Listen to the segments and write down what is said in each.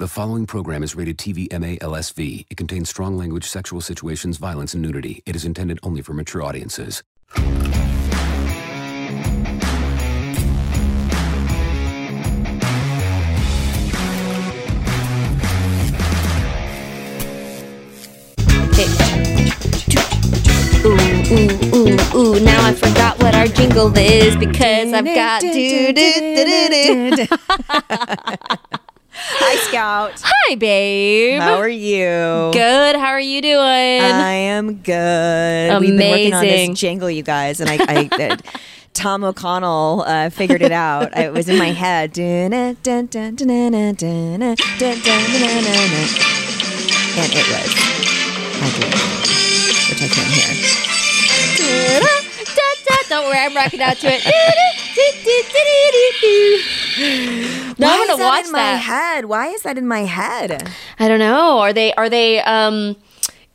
The following program is rated TV MA LSV. It contains strong language, sexual situations, violence, and nudity. It is intended only for mature audiences. Ooh, ooh, ooh, ooh. Now I forgot what our jingle is because I've got do do do do do. Hi, Scout. Hi, babe. How are you? Good. How are you doing? I am good. Amazing. We've been working on this jingle, you guys, and I. I did. Tom O'Connell uh, figured it out. it was in my head. And it was. I did. Which I can't hear. Don't worry, I'm rocking out to it. Why I'm is gonna that watch in my that. head? Why is that in my head? I don't know. Are they are they um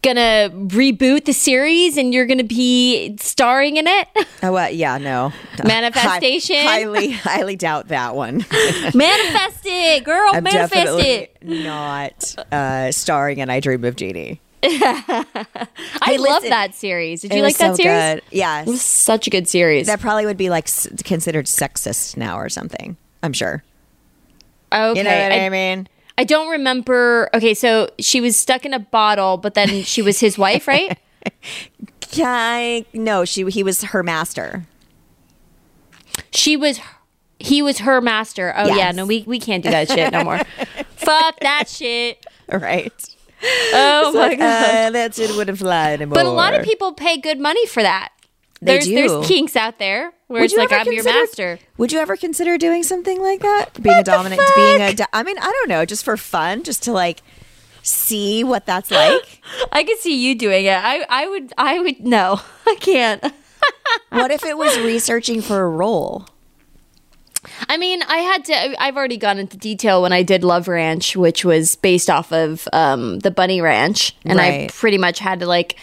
gonna reboot the series and you're gonna be starring in it? Oh, uh, yeah, no. Manifestation? Hi- highly, highly doubt that one. manifest it, girl. I'm manifest it. not uh, starring in I Dream of Jeannie. I love that series. Did you like that so series? Good. Yes. It was such a good series. that probably would be like s- considered sexist now or something. I'm sure. okay. You know what I, I, mean? I don't remember. Okay, so she was stuck in a bottle, but then she was his wife, right? I no, she he was her master. She was. He was her master. Oh yeah, no, we we can't do that shit no more. Fuck that shit. Right. Oh my Like, god. uh, that shit wouldn't fly anymore. But a lot of people pay good money for that. They there's do. there's kinks out there where Would it's you like I'm your master. Would you ever consider doing something like that? Being a dominant, being a. Do- I mean, I don't know, just for fun, just to like see what that's like. I could see you doing it. I I would I would no. I can't. what if it was researching for a role? I mean, I had to. I've already gone into detail when I did Love Ranch, which was based off of um, the Bunny Ranch, and I pretty much had to like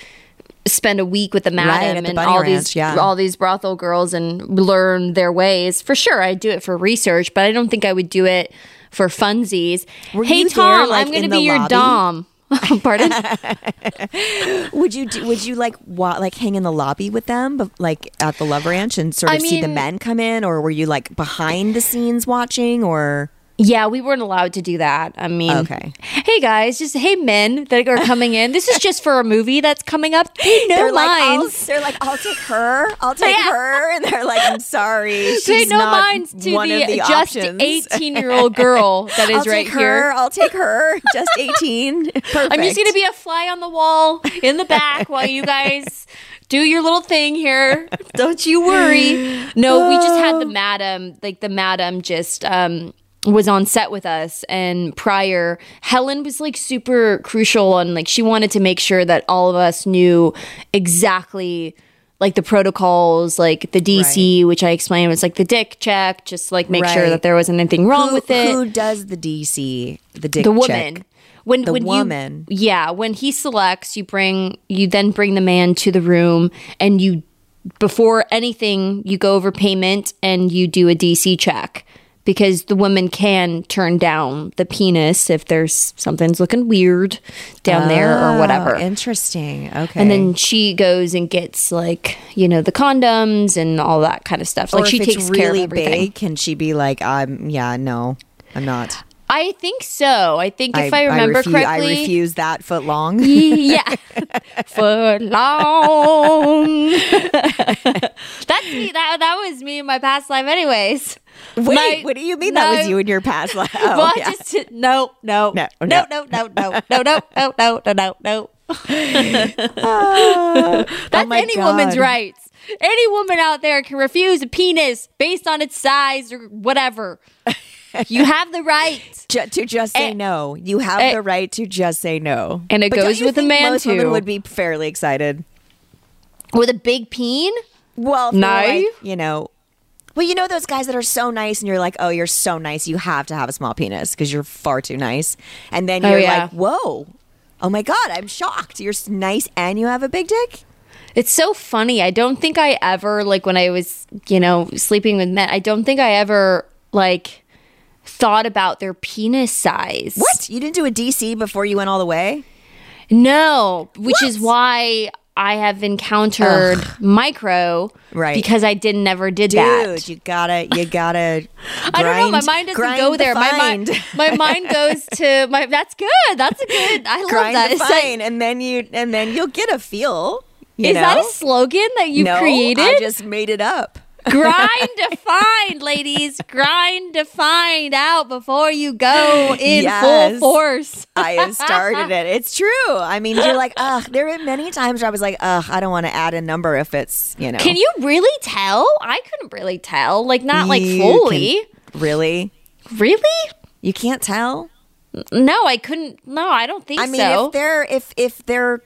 spend a week with the madam the and all Ranch, these yeah. all these brothel girls and learn their ways. For sure, I'd do it for research, but I don't think I would do it for funsies. Were hey Tom, there, like, I'm going to be your lobby? dom. Pardon? Would you do, would you like wa- like hang in the lobby with them, but like at the Love Ranch, and sort I of see the men come in, or were you like behind the scenes watching, or Yeah, we weren't allowed to do that. I mean, Okay. Hey guys, just hey men that are coming in. This is just for a movie that's coming up. Pay no they're like, I'll, minds. they're like, I'll take her, I'll take Yeah. her, and they're like, I'm sorry, she's Pay no not minds to one the, of the just options. 18 year old girl that is I'll right take her, here. I'll take her, just 18. Perfect. I'm just gonna be a fly on the wall in the back while you guys do your little thing here. Don't you worry. No, we just had the madam, like the madam just um was on set with us and prior Helen was like super crucial and like she wanted to make sure that all of us knew exactly like the protocols, like the DC, which I explained was like the dick check, just like make sure that there wasn't anything wrong who, with it Who does the DC? The dick the woman check? when The when woman. you yeah when he selects you bring you then bring the man to the room and you before anything you go over payment and you do a dc check because the woman can turn down the penis if there's something's looking weird down there or Oh, whatever Interesting. Okay. and then she goes and gets like you know the condoms and all that kind of stuff like or she if takes it's care of really everything big, can she be like, um, yeah, no, I'm not. I think so i think if i, remember refu- correctly I refuse that foot long. yeah. For long. That's me. That that was me in my past life, anyways. Wait, My- what do you mean that was you in your past life? Oh, well, I yeah. just no, no, No, no, no. no, no, no, no, no, no, no, no, no, no. That's oh my any woman's rights. Any woman out there can refuse a penis based on its size or whatever. You have the right. Ju- to just say Eh, no. You have eh. the right to just say no. And it But goes with a man, most women too. would be fairly excited. With a big peen? Well, No. like, you know, well, you know those guys that are so nice, and you're like, oh, you're so nice. You have to have a small penis because you're far too nice. And then Oh, you're yeah. like, whoa, oh my god, I'm shocked. You're nice and you have a big dick. It's so funny. I don't think I ever like when I was, you know, sleeping with men. I don't think I ever like thought about their penis size. What? You didn't do a DC before you went all the way? No, which is why I have encountered micro, Right. Because I didn't never did Dude, that. you gotta, you gotta. I don't know. My mind doesn't grind go the there. My mind, my mind goes to my. That's good. That's a good. I love grind that. the It's like- fine, and then you, and then you'll get a feel. Is know? that a slogan that you no, created? I just made it up. Grind to find, ladies. Grind to find out before you go in Yes. full force. I have started it. It's true. I mean, you're like, ugh. There were many times where I was like, ugh, I don't want to add a number if it's, you know. Can you really tell? I couldn't really tell. Like not like You fully. can- really? Really? You can't tell. No, I couldn't. No, I don't think I mean, so. if they're if if they're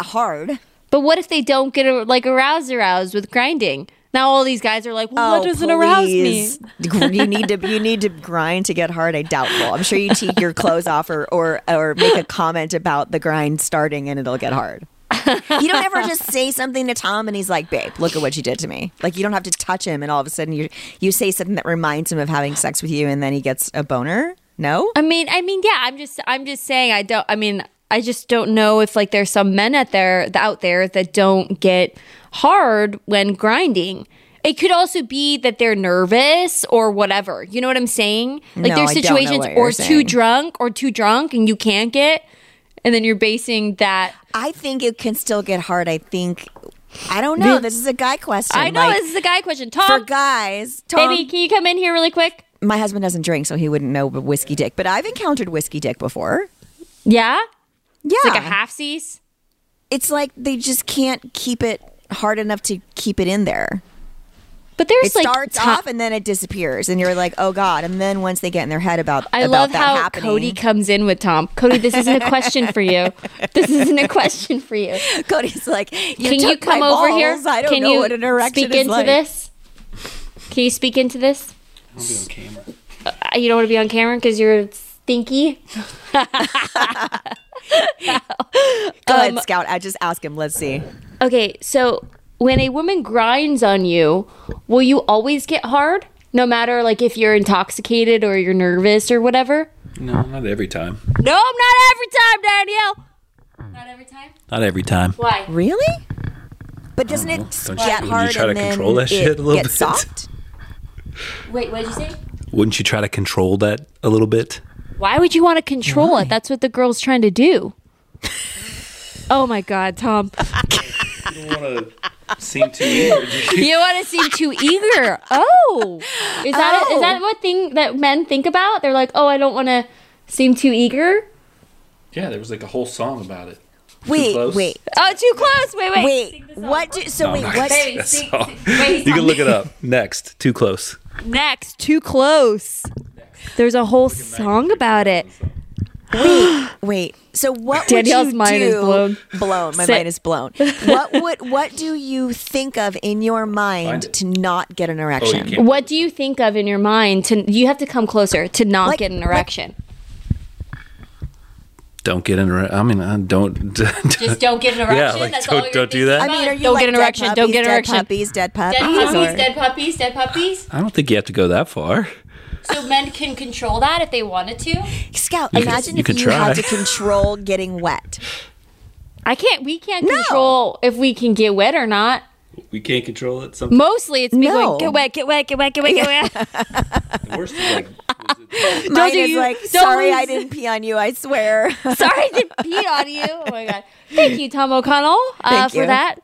hard, but what if they don't get a, like aroused aroused with grinding? Now all these guys are like, well, what oh, doesn't arouse me? Oh, you need to you need to grind to get hard. I doubtful. I'm sure you take your clothes off or or or make a comment about the grind starting and it'll get hard. you don't ever just say something to Tom and he's like, "Babe, look at what you did to me." Like you don't have to touch him and all of a sudden you you say something that reminds him of having sex with you and then he gets a boner. No, I mean, I mean, yeah. I'm just, I'm just saying. I don't. I mean, I just don't know if like there's some men out there out there that don't get hard when grinding. It could also be that they're nervous or whatever. You know what I'm saying? Like No, there's I don't know situations or too drunk or too drunk and you can't get, and then you're basing that. I think it can still get hard. I think I don't know. This is a guy question. I know Like, this is a guy question. Talk for Tom, guys. Tom, baby, can you come in here really quick? my husband doesn't drink, so he wouldn't know whiskey dick. But I've encountered whiskey dick before. Yeah, Yeah, it's like a half C's. It's like they just can't keep it hard enough to keep it in there. But there's It like starts ti- off and then it disappears, and you're like, "Oh God!" And then once they get in their head about I about love that how happening, Cody comes in with Tom. Cody, this isn't a question for you. This isn't a question for you. Cody's like, you Can you come my over here? balls. I don't Can know you what an erection speak is into like." this? Can you speak into this? I'll be on camera. Uh, you don't want to be on camera because you're stinky. Go Um, ahead, Scout. I just ask him. Let's see. Okay, so when a woman grinds on you, will you always get hard? No matter like if you're intoxicated or you're nervous or whatever? No, not every time. No, not every time, Danielle. Not every time. Not every time. Why? Really? But doesn't it Don't get wouldn't you hard try to and then control that it shit a little gets bit? soft? Wait, what did you say? Wouldn't you try to control that a little bit? Why would you want to control it? That's what the girl's trying to do. oh my god, Tom. You don't want to seem too eager. You want to seem too eager. Oh. Is that Oh. is that oh. what thing that men think about? They're like, "Oh, I don't want to seem too eager." yeah, there was like a whole song about it. Wait, wait, Oh, too close. Wait, wait. wait. What do so? wait, what? Baby, sing- sing- wait, You can look it up. Next, too close. Next, too close. There's a whole song about it. Wait, wait. So what Danielle's would you mind do? is blown. Blown. My Sit. mind is blown. What would what do you think of in your mind to not get an oh, erection? can't. What do you think of in your mind to you have to come closer to not Like- get an like- erection? Don't get in. I mean, I don't. Just don't get an erection. Yeah, like, That's don't- all don't do that. I mean, are you don't like get an dead erection. don't get an dead erection. Puppies, dead puppies, Dead puppies, dead puppies, dead puppies. I don't think you have to go that far. So men can control that if they wanted to. Scout, You can- imagine you if can you had to control getting wet. I can't. We can't No. control if we can get wet or not. We can't control it. Sometimes Mostly, it's me No. going get wet, get wet, get wet, get wet, get wet. the worst is like. Mine is you- like, sorry, I didn't pee on you. I swear. Sorry, I didn't pee on you. Oh my god! Thank you, Tom O'Connell, uh, Thank for you. that.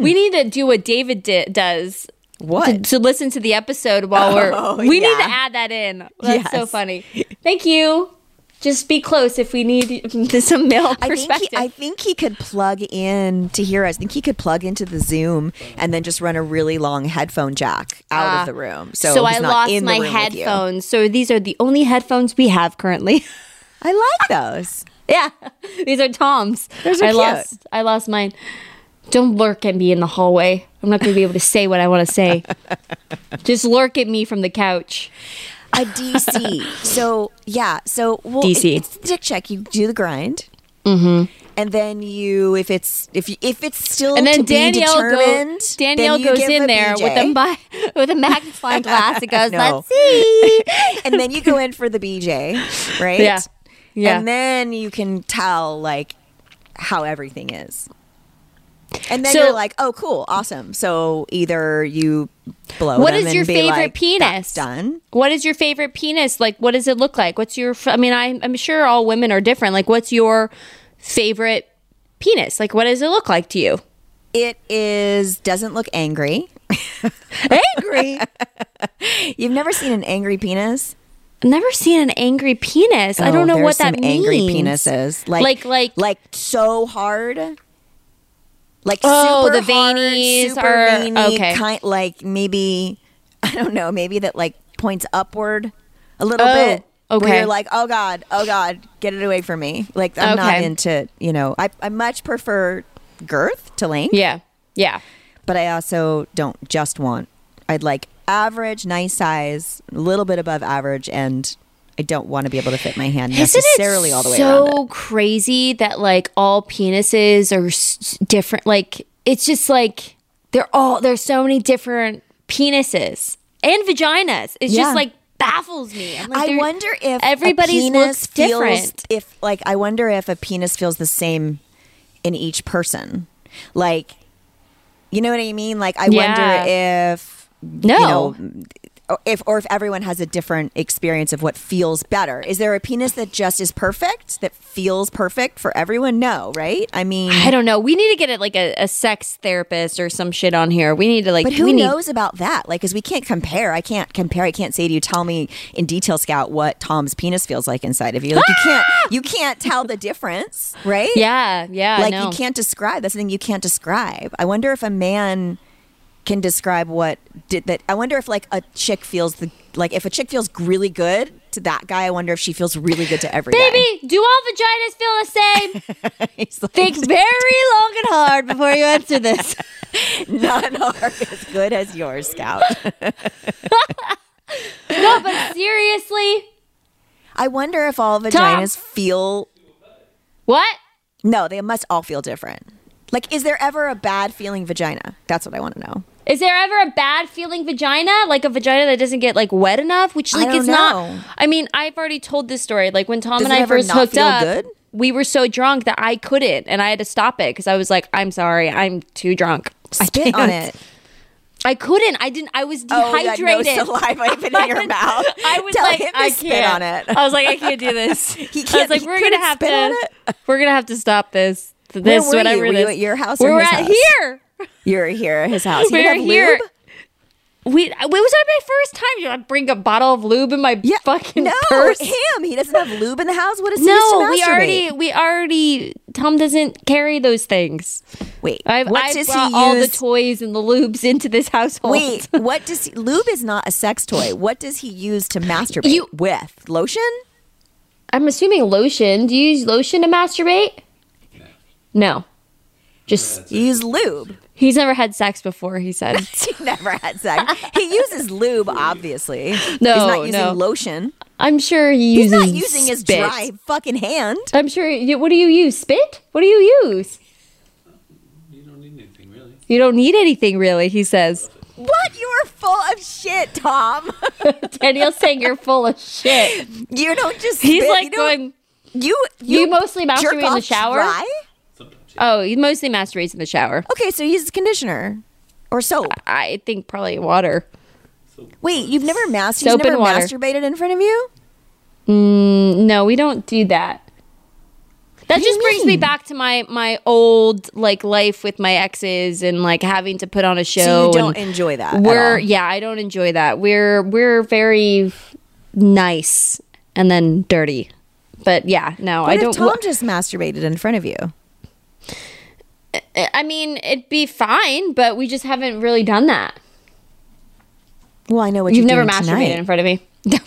We need to do what David di- does. To, what? to listen to the episode while we're Oh, we need to add that in. That's so funny. Thank you. Just be close if we need some male I think, perspective. he, I think he could plug in to hear us. I think he could plug into the Zoom and then just run a really long headphone jack out of ah. the room. So, so I lost my room with you. headphones. So these are the only headphones we have currently. I like those. yeah, these are Tom's. Those are I cute. lost. I lost mine. Don't lurk at me in the hallway. I'm not going to be able to say what I want to say. Just lurk at me from the couch. A DC. so yeah. So well, DC. it- it's the dick check. You do the grind. Mm-hmm. And then you, if it's if you, if it's still And then to be Danielle, go, Danielle then you goes give in a there with a bi- with a magnifying glass and goes, No. "Let's see." and then you go in for the BJ, right? Yeah. Yeah. And then you can tell like how everything is. And then So- you're like, oh, cool, awesome. So either you blow. What is your favorite like, penis? Done. What is your favorite penis? Like, what does it look like? What's your? f- I mean, I, I'm sure all women are different. Like, what's your favorite penis? Like, what does it look like to you? It is doesn't look angry. Angry. You've never seen an angry penis? Never seen an angry penis. I Oh, don't know what that some means. angry penises, like Like- like- like so hard, like Oh, super the veinies super are- veiny, okay. kind like maybe I don't know, maybe that like points upward a little Oh, bit. okay. Where you're like, oh god, oh god, get it away from me. Like I'm not into, you know, I I much prefer girth to length. Yeah. Yeah. but I also don't just want. I'd like average, nice size, a little bit above average, and I don't want to be able to fit my hand necessarily all the way around It's so crazy that like all penises are s- different? Like it's just like they're all there's so many different penises and vaginas. It's Yeah. just like baffles me. Like, I wonder if everybody's a penis looks feels, different. If like, I wonder if a penis feels the same in each person. Like, you know what I mean? Like, I Yeah. wonder if No. you know, if or if everyone has a different experience of what feels better. Is there a penis that just is perfect that feels perfect for everyone? No, right? I mean, I don't know. We need to get it like a, a sex therapist or some shit on here. We need to like. But who we need, knows about that? Like, because we can't compare. I can't compare. I can't say to you, tell me in detail, Scout, what Tom's penis feels like inside of you. Like, you can't. You can't tell the difference, right? Yeah, yeah. Like, you can't describe. That's the thing you can't describe. I wonder if a man can describe what did that. I wonder if like a chick feels the like if a chick feels really good to that guy. I wonder if she feels really good to every Baby, do all vaginas feel the same? Like, Think very long and hard before you answer this. none are as good as yours, Scout. no, but seriously, I wonder if all Tom. vaginas feel what? No, they must all feel different. Like, is there ever a bad feeling vagina? That's what I want to know. Is there ever a bad feeling vagina? Like a vagina that doesn't get like wet enough? Which like it's know. not. I mean, I've already told this story. Like when Tom Does and I first hooked up, good? we were so drunk that I couldn't, and I had to stop it because I was like, "I'm sorry, I'm too drunk. I Spit on can't." it. I couldn't. I didn't. I was Oh, dehydrated. had no saliva even in your mouth. I was Tell like, I spit can't. on it. I was like, I can't do this. He I was can't- like, we're gonna have to. We're gonna have to stop this. This whatever you? Were you this. at your house We or were at house? here. You're here at his house. He We didn't were have here. lube? We it was my first time. You know, I'd bring a bottle of lube in my Yeah. fucking no, purse. him. He doesn't have lube in the house. What is he used No, to we already, we already. Tom doesn't carry those things. Wait, I've, what I've does brought he all the toys and the lubes into this household. Wait, what does he, lube is not a sex toy. What does he use to masturbate You- with? Lotion? I'm assuming lotion. Do you use lotion to masturbate? No. Just You use lube. he's never had sex before. He said. he never had sex. He uses lube, obviously. No, he's not using no. lotion. I'm sure he He's not using his dry fucking hand. I'm sure. You, what do you use? Spit? What do you use? You don't need anything really. You don't need anything really. He says. What? You are full of shit, Tom. Daniel's saying you're full of shit. You don't just. He's spit. like you going. You You you, mostly jerk masturbate in the shower. dry? Sometimes. Yeah. Oh, he mostly masturbates in the shower. Okay, so he uses conditioner or soap. I think probably water. Wait, you've never mas- he's Soap never and water. masturbated in front of you? Mm, no, we don't do that. That do you just brings me mean? back to my my old like life with my exes and like having to put on a show. So you don't and enjoy that. at We're all. yeah, I don't enjoy that. We're we're very nice and then dirty. but yeah, no, What I if don't. Tom just masturbated in front of you? I mean, it'd be fine, but we just haven't really done that. Well, I know what You've you're never doing masturbated tonight. in front of me.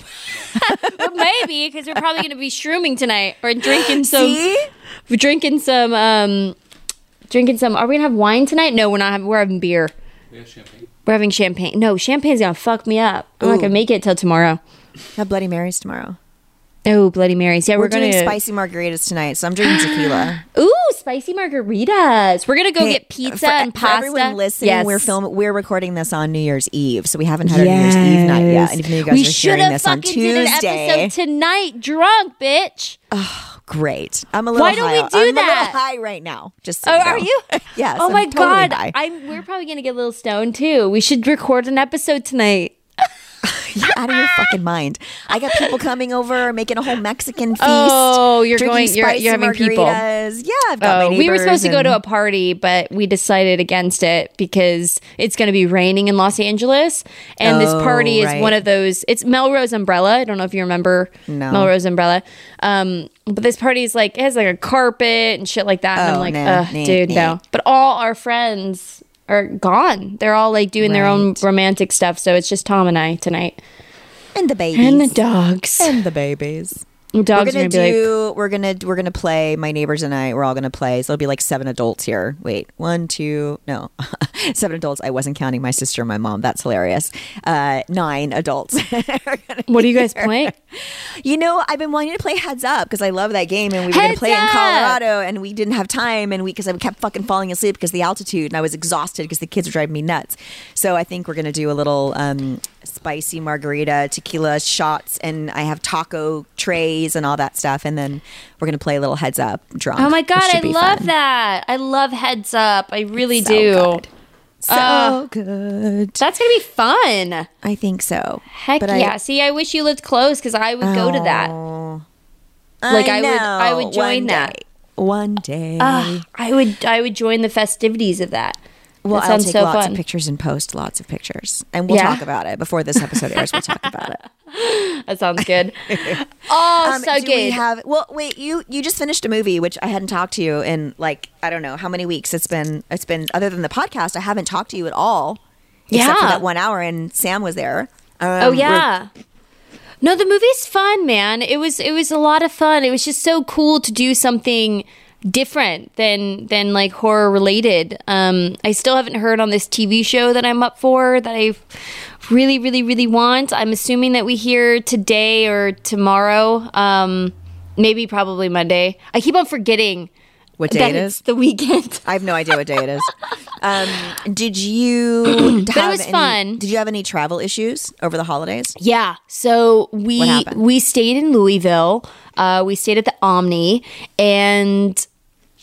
well, maybe because we're probably going to be shrooming tonight or drinking some. See? We're drinking some. um Drinking some. Are we gonna have wine tonight? No, we're not. Having, we're having beer. We have champagne. We're having champagne. No, champagne's gonna fuck me up. I'm not gonna make it till tomorrow. Have Bloody Marys tomorrow. Oh, Bloody Marys. Yeah, We're, we're, doing gonna spicy margaritas tonight, so I'm drinking tequila. Ooh, spicy margaritas. We're gonna go Hey, get pizza for, and for pasta. everyone listening, Yes. we're film we're recording this on New Year's Eve, so we haven't had our New Year's Eve night yet. And even though you guys we are should hearing have this on fucking did an Tuesday, episode tonight, drunk bitch. Oh, great. I'm a little. Why don't high. we do I'm that? a little high right now. Just so Oh, you are you? yes. Oh I'm my totally god. I'm. We're probably gonna get a little stoned too. We should record an episode tonight. You're out of your fucking mind. I got people coming over, making a whole Mexican feast. Oh, you're going- you're- you're having people. Yeah, I've got Oh, we were supposed to go to a party, but we decided against it because it's going to be raining in Los Angeles, and this Oh, party is right. one of those. It's Melrose Umbrella. I don't know if you remember No. Melrose Umbrella, um, but this party is like it has like a carpet and shit like that. and I'm Oh, like, Ugh, nah, dude, nah. no. But all our friends are gone. They're all like doing their own romantic stuff. So it's just Tom and I tonight, and the babies and the dogs. and the babies. Dogs we're gonna gonna be like. do. we're gonna we're gonna play. My neighbors and I. We're all gonna play. So there'll be like seven adults here. Wait, one, two, no, seven adults. I wasn't counting my sister and my mom. That's hilarious. Uh, nine adults. What are you guys here. playing? You know, I've been wanting to play Heads Up because I love that game, and we were Heads play it in Colorado, and we didn't have time, and we because I kept fucking falling asleep because the altitude, and I was exhausted because the kids were driving me nuts. So I think we're going to do a little um, spicy margarita, tequila shots, and I have taco trays and all that stuff, and then we're to play a little Heads Up drunk. Oh my god, I love fun. that. I love heads up. I really So do. good. So Uh, good. That's gonna be fun. I think so. Heck But I- yeah. See, I wish you lived close because I would go to that. Oh, Like, I would- I would join One that. One day. Ah, I would I would join the festivities of that. Well, I'll take so lots fun. of pictures and post lots of pictures, and we'll Yeah. talk about it before this episode airs. We'll talk about it. That sounds good. oh, Um, so do good. we have? Well, wait. You you just finished a movie, which I hadn't talked to you in like I don't know how many weeks. It's been it's been other than the podcast. I haven't talked to you at all, except for Yeah. that one hour, and Sam was there. Um, oh yeah. No, the movie's fun, man. It was it was a lot of fun. It was just so cool to do something different than than like horror related. Um, I still haven't heard on this TV show that I'm up for that I really, really, really want. I'm assuming that we hear today or tomorrow. Um, maybe probably Monday. I keep on forgetting What day it is? the weekend. I have no idea what day it is. Um, did you have was any, fun. Did you have any travel issues over the holidays? Yeah. So we we stayed in Louisville. Uh, we stayed at the Omni, and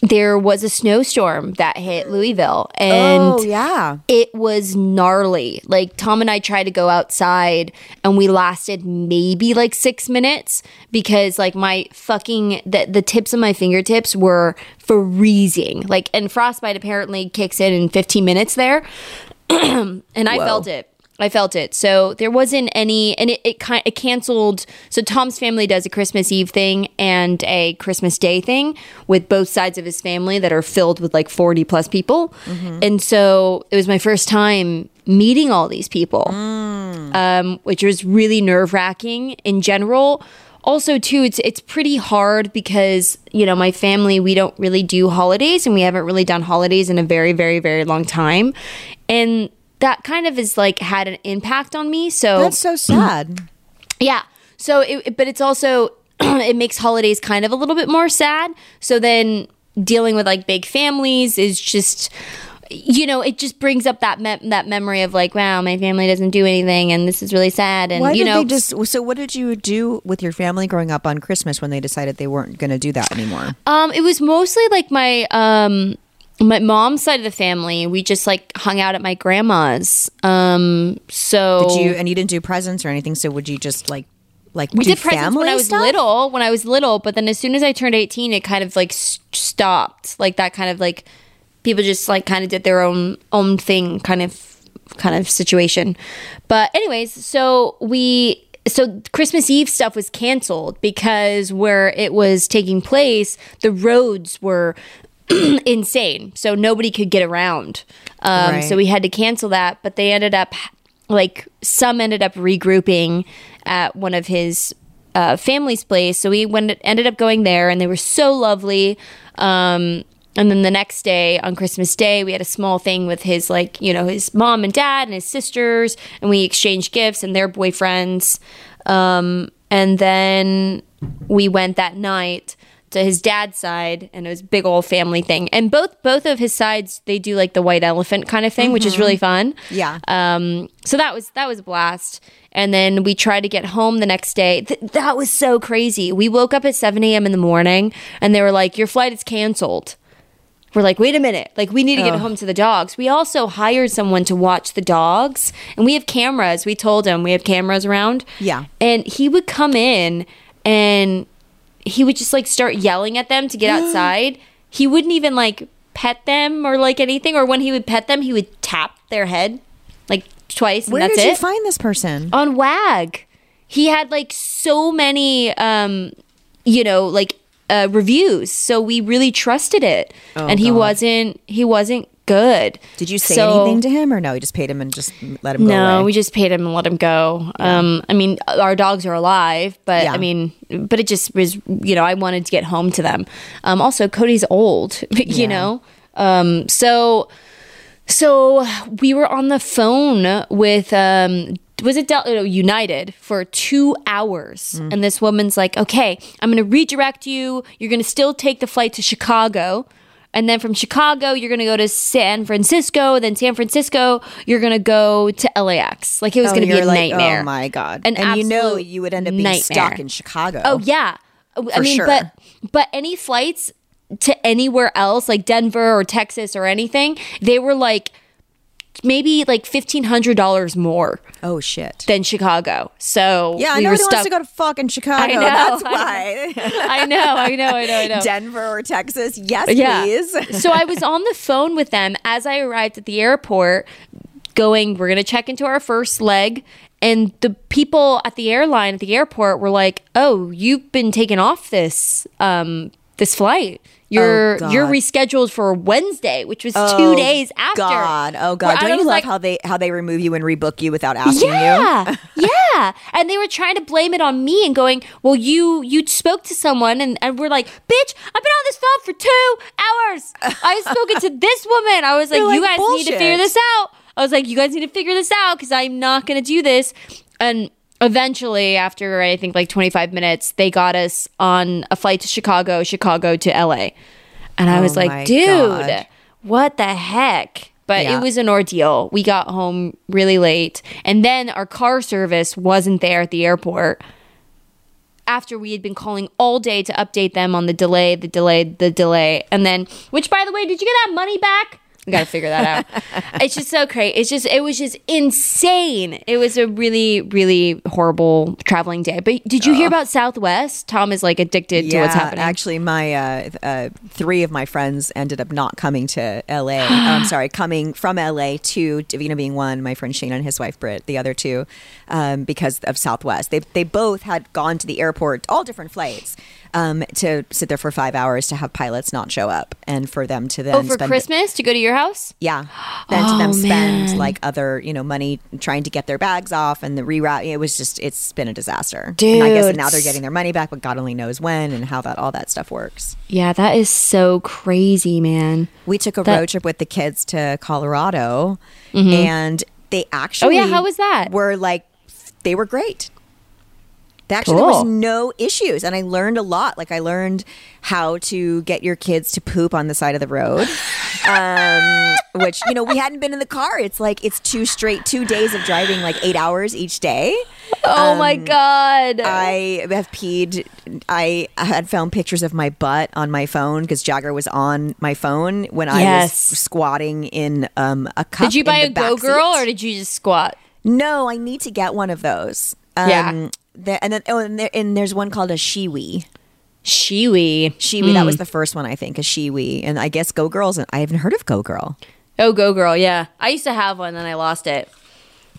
there was a snowstorm that hit Louisville, and oh yeah. it was gnarly. Like Tom and I tried to go outside and we lasted maybe like 6 minutes because like my fucking the, the tips of my fingertips were freezing. Like and frostbite apparently kicks in in 15 minutes there. and I felt it. I felt it. So there wasn't any, and it it, kind it canceled. So Tom's family does a Christmas Eve thing and a Christmas Day thing with both sides of his family that are filled with like forty plus people, and so it was my first time meeting all these people, um, which was really nerve wracking in general. Also, too, it's it's pretty hard because you know my family we don't really do holidays and we haven't really done holidays in a very very very long time, and that kind of is like had an impact on me. So That's so sad. yeah. So, it, but it's also it makes holidays kind of a little bit more sad. So then dealing with like big families is just you know it just brings up that me- that memory of like wow my family doesn't do anything and this is really sad and Why you know just? So, what did you do with your family growing up on Christmas when they decided they weren't going to do that anymore? Um, it was mostly like my um my mom's side of the family. We just like hung out at my grandma's. Um, so Did you? And you didn't do presents or anything. So, would you just like, like we did presents when I was stuff? little. When I was little, but then as soon as I turned eighteen, it kind of like s- stopped. Like that kind of like people just like kind of did their own own thing, kind of kind of situation. But anyways, so we so Christmas Eve stuff was canceled because where it was taking place, the roads were insane, so nobody could get around. Um, Right. So we had to cancel that, but they ended up like some ended up regrouping at one of his uh, family's place. So we went ended up going there, and they were so lovely. Um, and then the next day on Christmas Day, we had a small thing with his like you know his mom and dad and his sisters, and we exchanged gifts and their boyfriends. Um, and then we went that night to his dad's side and it was a big old family thing and both both of his sides they do like the white elephant kind of thing which is really fun Yeah. um so that was that was a blast and then we tried to get home the next day Th- that was so crazy we woke up at 7 a.m in the morning and they were like your flight is canceled we're like, wait a minute. Like, we need to get home to the dogs. We also hired someone to watch the dogs, and we have cameras. We told him we have cameras around. Yeah. And he would come in and he would just like start yelling at them to get outside. he wouldn't even like pet them or like anything. Or when he would pet them, he would tap their head like twice, and Where did you it find this person? on WAG. He had like so many, um, you know, like uh, reviews, so we really trusted it. and he Oh, God. wasn't. He wasn't good. Did you say So- anything to him or no? You just paid him and just let him go No, we just paid him and let him go. Um, I mean, our dogs are alive, but Yeah. I mean, but it just was, you know, I wanted to get home to them. Um, also, Cody's old, you Yeah. know, um, so so we were on the phone with um was it Del- United for two hours, Mm. and this woman's like, "Okay, I'm going to redirect you. You're going to still take the flight to Chicago." And then from Chicago, you're going to go to San Francisco. Then San Francisco, you're going to go to LAX. Like it was Oh, going to be a like, nightmare. Oh my god! An and you know you would end up being nightmare. stuck in Chicago. Oh yeah, I For mean, sure. but but any flights to anywhere else, like Denver or Texas or anything, they were like maybe like fifteen hundred dollars more Oh shit. than Chicago. So Yeah, I know stuck. wants to go to fucking Chicago. I know, That's why. I know, I know, I know, I know. Denver or Texas? Yes, yeah. please. so I was on the phone with them as I arrived at the airport, going, "We're gonna check into our first leg." And the people at the airline at the airport were like, "Oh, you've been taken off this um, this flight. You're Oh, you're rescheduled for Wednesday, which was Oh, two days after." God, oh God! Don't you love like, how they how they remove you and rebook you without asking you? yeah, yeah. And they were trying to blame it on me and going, "Well, you you spoke to someone," and, and we're like, "Bitch, I've been on this phone for two hours. I've spoken to this woman." I was like, You're "You like, guys need to figure this out." I was like, "You guys need to figure this out because I'm not going to do this." And eventually, after I think like 25 minutes, they got us on a flight to Chicago, Chicago to LA, and I was Oh like, "Dude." God. what the heck? But Yeah. it was an ordeal. We got home really late, and then our car service wasn't there at the airport. After we had been calling all day to update them on the delay, the delay, the delay, and then, which by the way, did you get that money back? Got to figure that out. it's just so crazy. It's just, it was just insane. It was a really, really horrible traveling day. But did you hear about Southwest? Tom is like addicted to what's happening. Actually, my uh, uh, three of my friends ended up not coming to LA. Oh, I'm sorry, coming from LA to Davina being one, my friend Shane and his wife Britt, the other two, um, because of Southwest. They they both had gone to the airport, all different flights, um, to sit there for five hours to have pilots not show up, and for them to then oh, for spend Christmas to go to your house? yeah. Then to Oh, them spend man. like other, you know, money trying to get their bags off and the reroute. It was just, it's been a disaster. And I guess now they're getting their money back, but God only knows when and how that all that stuff works. Yeah, that is so crazy, man. We took a That- road trip with the kids to Colorado, and they actually, Mm-hmm. Oh, how was that? Were like, they were great. Actually there was no issues, and I learned a lot. Like I learned how to get your kids to poop on the side of the road, um, which you know we hadn't been in the car. It's like it's two straight two days of driving, like eight hours each day. Oh my god. Um, I have peed. I had found pictures of my butt on my phone because Jagger was on my phone when I was squatting in um, a cup. did you buy a Go Girl seat. or did you just squat? No, I need to get one of those. Um, Yeah. The- and then oh, and, there, and there's one called a Shewee. Shewee. Shewee, that was the first one I think, a Shewee, and I guess Go Girls. And I haven't heard of Go Girl. Oh, Go Girl. Yeah, I used to have one, then I lost it.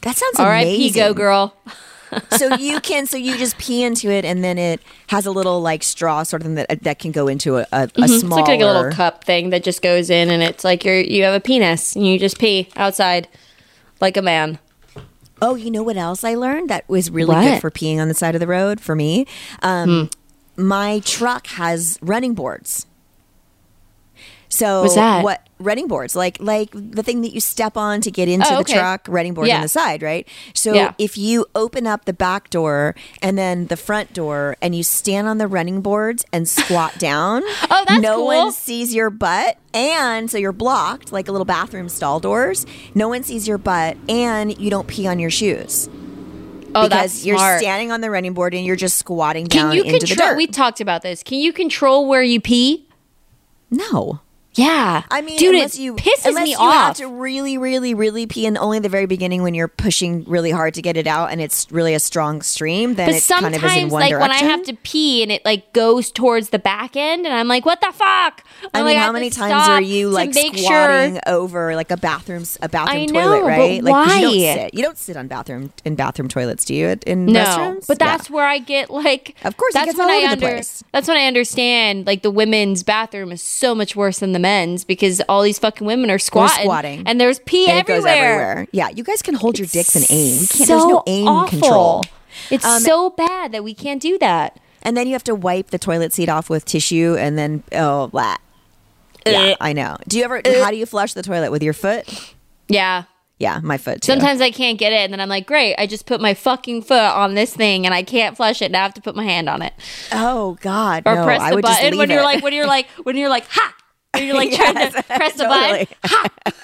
That sounds R.I.P. Go Girl. so you can so you just pee into it and then it has a little like straw sort of thing that that can go into a, a, a Mm-hmm. It's smaller like, like a little cup thing that just goes in, and it's like you're you have a penis, and you just pee outside like a man. Oh, you know what else I learned that was really What? good for peeing on the side of the road for me? Um, My truck has running boards. So What's that? what running boards like like the thing that you step on to get into Oh, the truck running board Yeah. on the side right so Yeah. if you open up the back door and then the front door and you stand on the running boards and squat down Oh, that's no cool. one sees your butt and so you're blocked like a little bathroom stall doors no one sees your butt and you don't pee on your shoes Oh, because you're standing on the running board and you're just squatting down Can you into the control? dirt. We talked about this. Can you control where you pee? no. Yeah, I mean, dude, unless it you pisses unless me you off. have to really, really, really pee and only the very beginning when you're pushing really hard to get it out, and it's really a strong stream. Then but it kind sometimes, of is in one like direction. when I have to pee and it like goes towards the back end, and I'm like, "What the fuck?" I I'm mean, like, how many times are you like squatting Sure. over like a bathroom a bathroom I toilet, right? like 'cause you don't why? sit. You don't sit on bathroom in bathroom toilets, do you? In No, restrooms? but Yeah. that's where I get like. Of course, that's when all I under. That's when I understand like the women's bathroom is so much worse than the men's because all these fucking women are squatting, squatting. and there's pee And everywhere. everywhere. Yeah, you guys can hold your dicks and aim. We can't. so there's no aim awful. control. It's Um, so bad that we can't do that. And then you have to wipe the toilet seat off with tissue, and then oh, blah. Yeah, Uh. I know. Do you ever? how do you flush the toilet with your foot? Yeah. Yeah, my foot too. Sometimes I can't get it, and then I'm like, great, I just put my fucking foot on this thing, and I can't flush it. Now I have to put my hand on it Oh God, or no! press I the would button when you're like when you're like when you're like ha. When you're like trying to press the totally. button,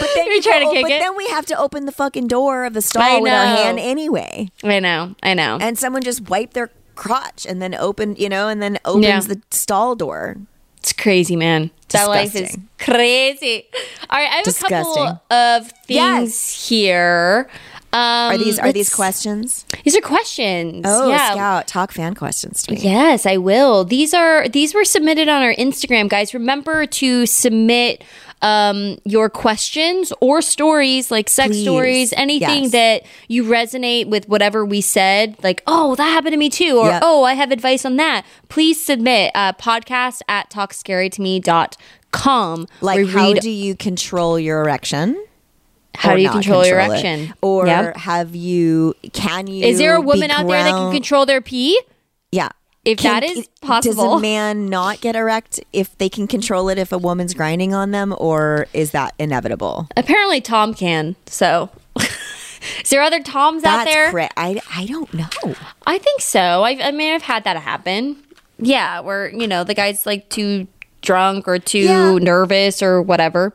but then you're you trying to kick but it. then we have to open the fucking door of the stall with our hand anyway, I know, I know. and someone just wiped their crotch and then open, you know, and then opens Yeah. the stall door. It's crazy, man. That life is crazy. All right, I have a couple of things Yes. here. Um, Are these are these questions? These are questions. Oh, yeah. Scout, talk fan questions to me. Yes, I will. These are these were submitted on our Instagram, guys. Remember to submit um, your questions or stories, like sex Please. stories, anything Yes. that you resonate with whatever we said. Like, oh, that happened to me too, or Yep. oh, I have advice on that. Please submit uh, podcast at talkscarytome.com. Like, We how read do you control your erection? How do you not control, your it? erection, Or Yep. have you? Can you? Is there a woman out there that can control their pee? Yeah. If that is possible Does a man not get erect if they can control it if a woman's grinding on them, or is that inevitable? Apparently, Tom can. So, is there other Toms out there? cra- I I don't know. I think so. I, I mean, I've had that happen. Yeah, where you know the guy's like too drunk or too Yeah. nervous or whatever.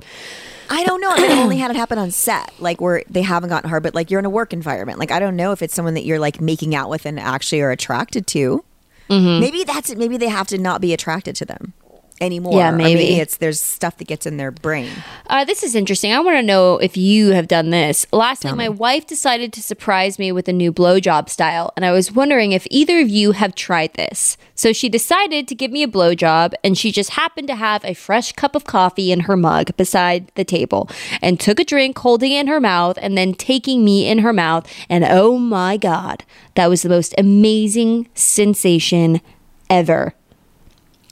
I don't know. I've only had it happen on set, like where they haven't gotten hard, but like you're in a work environment. Like I don't know if it's someone that you're like making out with and actually are attracted to. Mm-hmm. Maybe that's it. Maybe they have to not be attracted to them anymore. Yeah, maybe. it's there's stuff that gets in their brain. Uh, this is interesting. I want to know if you have done this. Last night, my wife decided to surprise me with a new blowjob style, and I was wondering if either of you have tried this. So she decided to give me a blowjob, and she just happened to have a fresh cup of coffee in her mug beside the table, and took a drink, holding it in her mouth, and then taking me in her mouth. And oh my god, that was the most amazing sensation ever.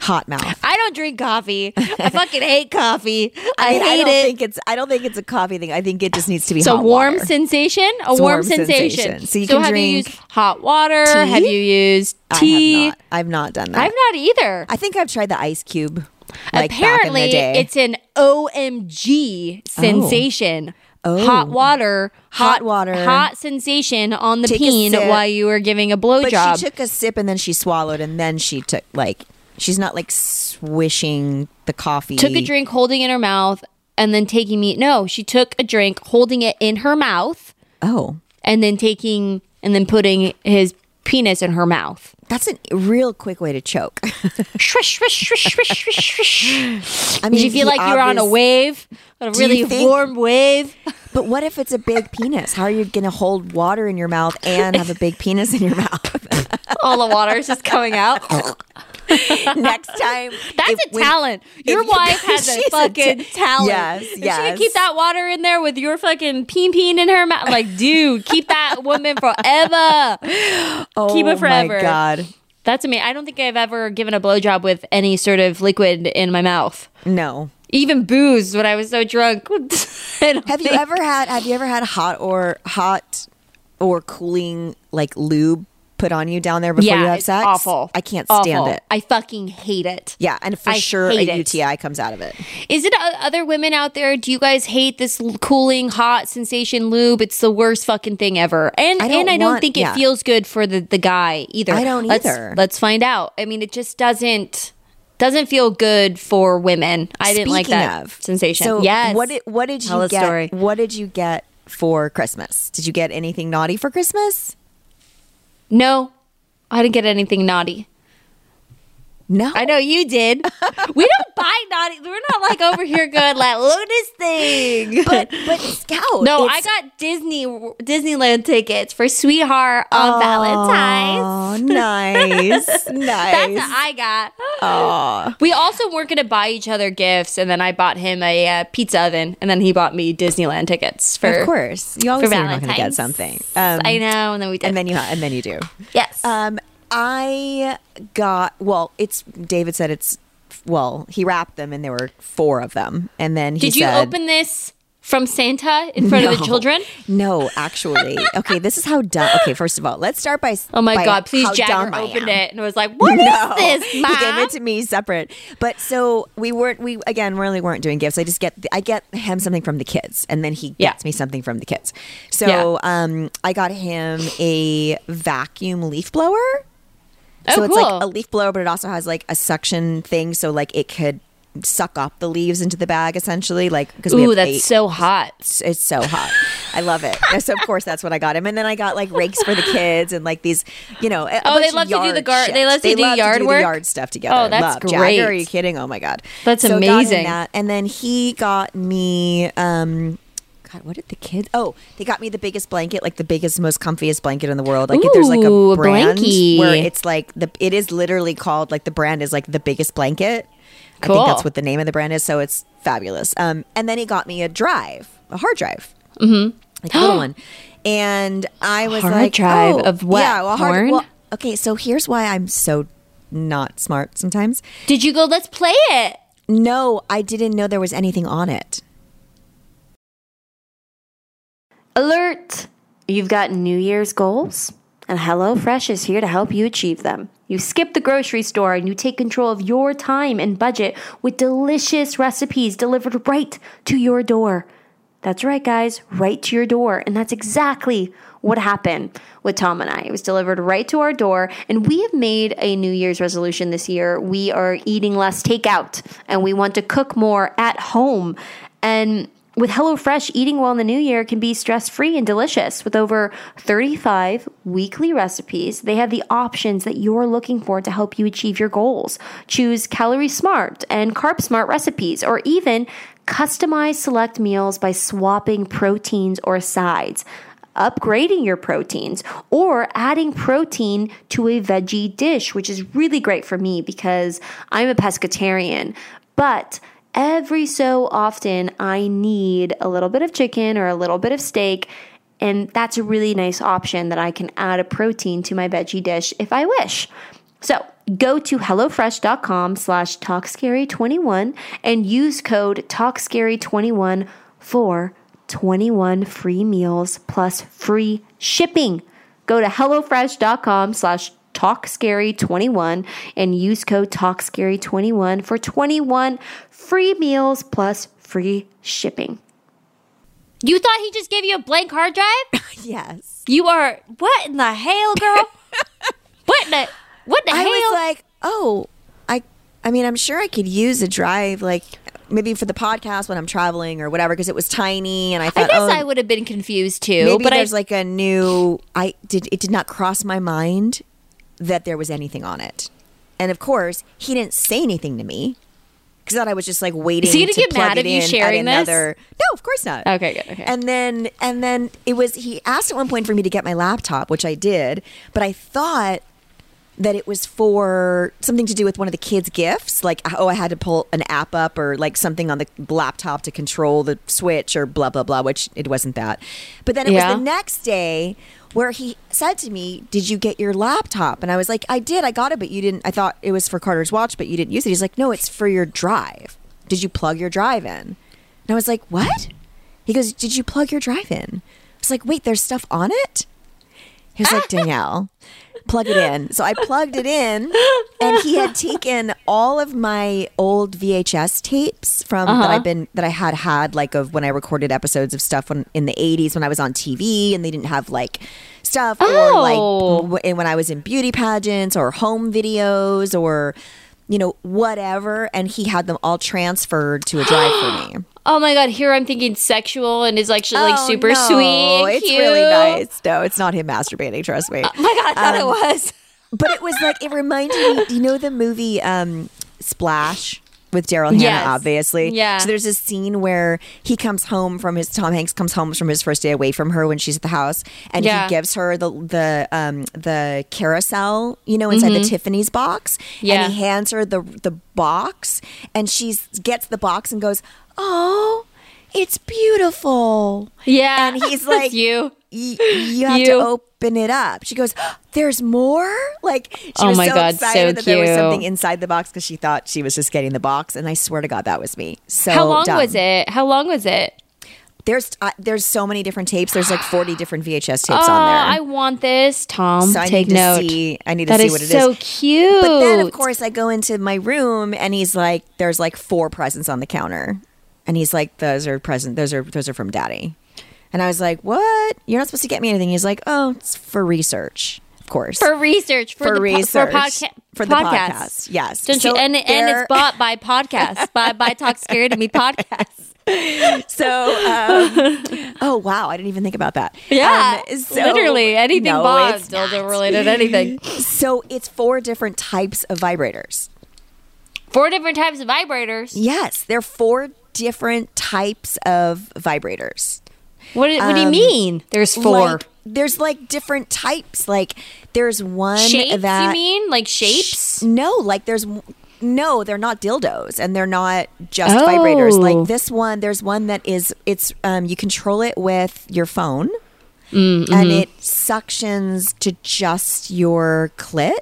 Hot mouth. I don't drink coffee. I fucking hate coffee. I, I, mean, I hate don't it. think it's. I don't think it's a coffee thing. I think it just needs to be hot warm water. sensation. A warm, warm sensation. sensation. So you can have drink you used hot water? tea? Have you used I tea? have not. I've not done that. I've not either. I think I've tried the ice cube. Like Apparently, back in the day. it's an OMG oh. sensation. Oh. Hot water, Hot water. hot sensation on the Take peen while you were giving a but blowjob. she took a sip and then she swallowed and then she took like she's not like swishing the coffee. took a drink, holding it in her mouth, and then taking me. No, she took a drink, holding it in her mouth, Oh, and then taking and then putting his penis in her mouth. that's a real quick way to choke. Swish, swish, swish, swish, swish, swish. I Did you feel like you were on a wave, a really think- warm wave? But what if it's a big penis? How are you going to hold water in your mouth and have a big penis in your mouth? All the water is just coming out. Next time, That's a talent. Your you- wife has a fucking ta- talent. Yes, If she yes. can keep that water in there with your fucking peen peen in her mouth. Like, dude, keep that woman forever. Oh keep it forever. my god, That's me. I don't think I've ever given a blowjob with any sort of liquid in my mouth. no. Even booze when I was so drunk. Have you ever had? Have you ever had hot or hot or cooling like lube put on you down there before yeah, you have it's sex? awful. I can't Awful. stand it. I fucking hate it. Yeah, and for I sure a hate it. UTI comes out of it. Is it other women out there? Do you guys hate this cooling hot sensation lube? It's the worst fucking thing ever. And I don't and I don't want- think it yeah. feels good for the the guy either. I don't let's, either. Let's find out. I mean, it just doesn't doesn't feel good for women. I didn't like that of, sensation. So yes. what did what did Tell you get? story. What did you get for Christmas? Did you get anything naughty for Christmas? No, I didn't get anything naughty. No, I know you did. we don't buy naughty. We're not like over here going like, look at this thing. but but Scout. No, I got Disney Disneyland tickets for Sweetheart on Valentine's. Oh, nice, nice. That's what I got. Oh. We also weren't going to buy each other gifts, and then I bought him a uh, pizza oven, and then he bought me Disneyland tickets for. of course, you always for you're not to get something. Um, I know, and then we did. and then you and then you do. yes. Um, I got well. It's David said it's well. He wrapped them, and there were four of them. And then he did you said, open this from Santa in front of the children? No, actually. Okay, this is how dumb. Okay, first of all, let's start by. Oh my by God! Please, Jagger opened it and was like, "What is No, this, he Mom?" gave it to me separate. But so we weren't. We again really weren't doing gifts. I just get I get him something from the kids, and then he Yeah. gets me something from the kids. So Yeah. um, I got him a vacuum leaf blower. Oh, so it's like a leaf blower, but it also has like a suction thing, so like it could suck up the leaves into the bag essentially. Like because Ooh, that's eight so hot. it's, it's so hot. I love it. so of course that's what I got him. And then I got like rakes for the kids and like these, you know. a Oh, they love to do yard the shit. they love to do yard the work? yard stuff together. Oh, that's love. great. Jagger, are you kidding? Oh my god, That's So amazing. that. And then he got me. um God, what did the kids? Oh, they got me the biggest blanket, like the biggest, most comfiest blanket in the world. Like there's like a brand blankie. where it's like the. It is literally called like the brand is like the biggest blanket. I Cool. think that's what the name of the brand is. So it's fabulous. Um, and then he got me a drive, a hard drive, mm-hmm. like a little one. And I was Hard like, drive oh, of what? Yeah, well, hard, well, okay. So here's why I'm so not smart sometimes. Did you go? Let's play it. No, I didn't know there was anything on it. Alert! You've got New Year's goals, and HelloFresh is here to help you achieve them. You skip the grocery store and you take control of your time and budget with delicious recipes delivered right to your door. That's right, guys, right to your door. And that's exactly what happened with Tom and I. It was delivered right to our door, and we have made a New Year's resolution this year. We are eating less takeout, and we want to cook more at home. And with HelloFresh, eating well in the new year can be stress free and delicious. With over 35 weekly recipes, they have the options that you're looking for to help you achieve your goals. Choose calorie smart and carb smart recipes, or even customize select meals by swapping proteins or sides. Upgrading your proteins or adding protein to a veggie dish, which is really great for me because I'm a pescatarian. But every so often I need a little bit of chicken or a little bit of steak. And that's a really nice option that I can add a protein to my veggie dish if I wish. So go to HelloFresh.com slash TalkScary21 and use code TalkScary21 for 21 free meals plus free shipping. Go to HelloFresh.com slash TalkScary21 and use code TalkScary21 for 21 free meals plus free shipping. You thought he just gave you a blank hard drive? Yes. You are what in the hell, girl? what in the what the I hell? was like, oh, I. I mean, I'm sure I could use a drive, like maybe for the podcast when I'm traveling or whatever, because it was tiny, and I I thought, guess oh, I would have been confused too. maybe but I, there's like a new. I did. It did not cross my mind that there was anything on it, and of course, he didn't say anything to me. Because I was just like waiting. Is he gonna to get plug mad at you at sharing this? No, of course not. Okay, good, okay. And then and then it was he asked at one point for me to get my laptop, which I did, but I thought that it was for something to do with one of the kids' gifts, like oh, I had to pull an app up or like something on the laptop to control the switch or blah blah blah, which it wasn't that. But then it Yeah. was the next day where he said to me, "Did you get your laptop?" And I was like, "I did. I got it, but you didn't. I thought it was for Carter's watch, but you didn't use it." He's like, "No, it's for your drive. Did you plug your drive in?" And I was like, "What?" He goes, "Did you plug your drive in?" I was like, "Wait, there's stuff on it." He was like, Danielle, plug it in. So I plugged it in, and he had taken all of my old VHS tapes from that uh-huh. I've been that I had had like of when I recorded episodes of stuff when, in the '80s when I was on TV and they didn't have like stuff or Oh. like w- and when I was in beauty pageants or home videos or you know whatever, and he had them all transferred to a drive for me. Oh my god, here I'm thinking sexual and is like sh- like Oh, super no, sweet. It's cute. really nice. No, it's not him masturbating. Trust me. Oh my god, I thought Um, it was. but it was like it reminded me. Do you know the movie um, Splash with Daryl Hannah? Yes. Obviously, Yeah. So there's a scene where he comes home from his Tom Hanks comes home from his first day away from her when she's at the house, and Yeah. he gives her the the um, the carousel, you know, inside the Tiffany's box, Mm-hmm. Yeah. and he hands her the the box, and she gets the box and goes, "Oh." It's beautiful. Yeah. And he's like, you. you have to open it up. She goes, "There's more!" Like she Oh was my so God, excited so that there was something inside the box because she thought she was just getting the box. And I swear to God, that was me. So How long dumb. was it? How long was it? There's uh, there's so many different tapes. There's like 40 different VHS tapes oh, on there. I want this, Tom. so I take need to note. see. I need to That see what it is. so cute. But then, of course, I go into my room and he's like, "There's like four presents on the counter," and he's like, "Those are present. Those are those are from Daddy." And I was like, "What? You're not supposed to get me anything." He's like, "Oh, it's for research, of course." for research for, For the po- for, podca- For the podcasts. podcast, yes. Don't So you? And and it's bought by podcast, by by Talk Scary to Me podcast. So, um, oh wow, I didn't even think about that. Yeah, Um, so- literally anything No, bought it's dildo related anything. So it's four different types of vibrators. Four different types of vibrators. Yes, they're four different types of vibrators. What, do- what do you Um, mean? There's four Like, there's like different types. Like there's one shapes. that you mean like shapes? No, like there's no, they're not dildos and they're not just Oh. vibrators. Like this one, there's one that is it's um you control it with your phone Mm, and mm-hmm. it suctions to just your clit.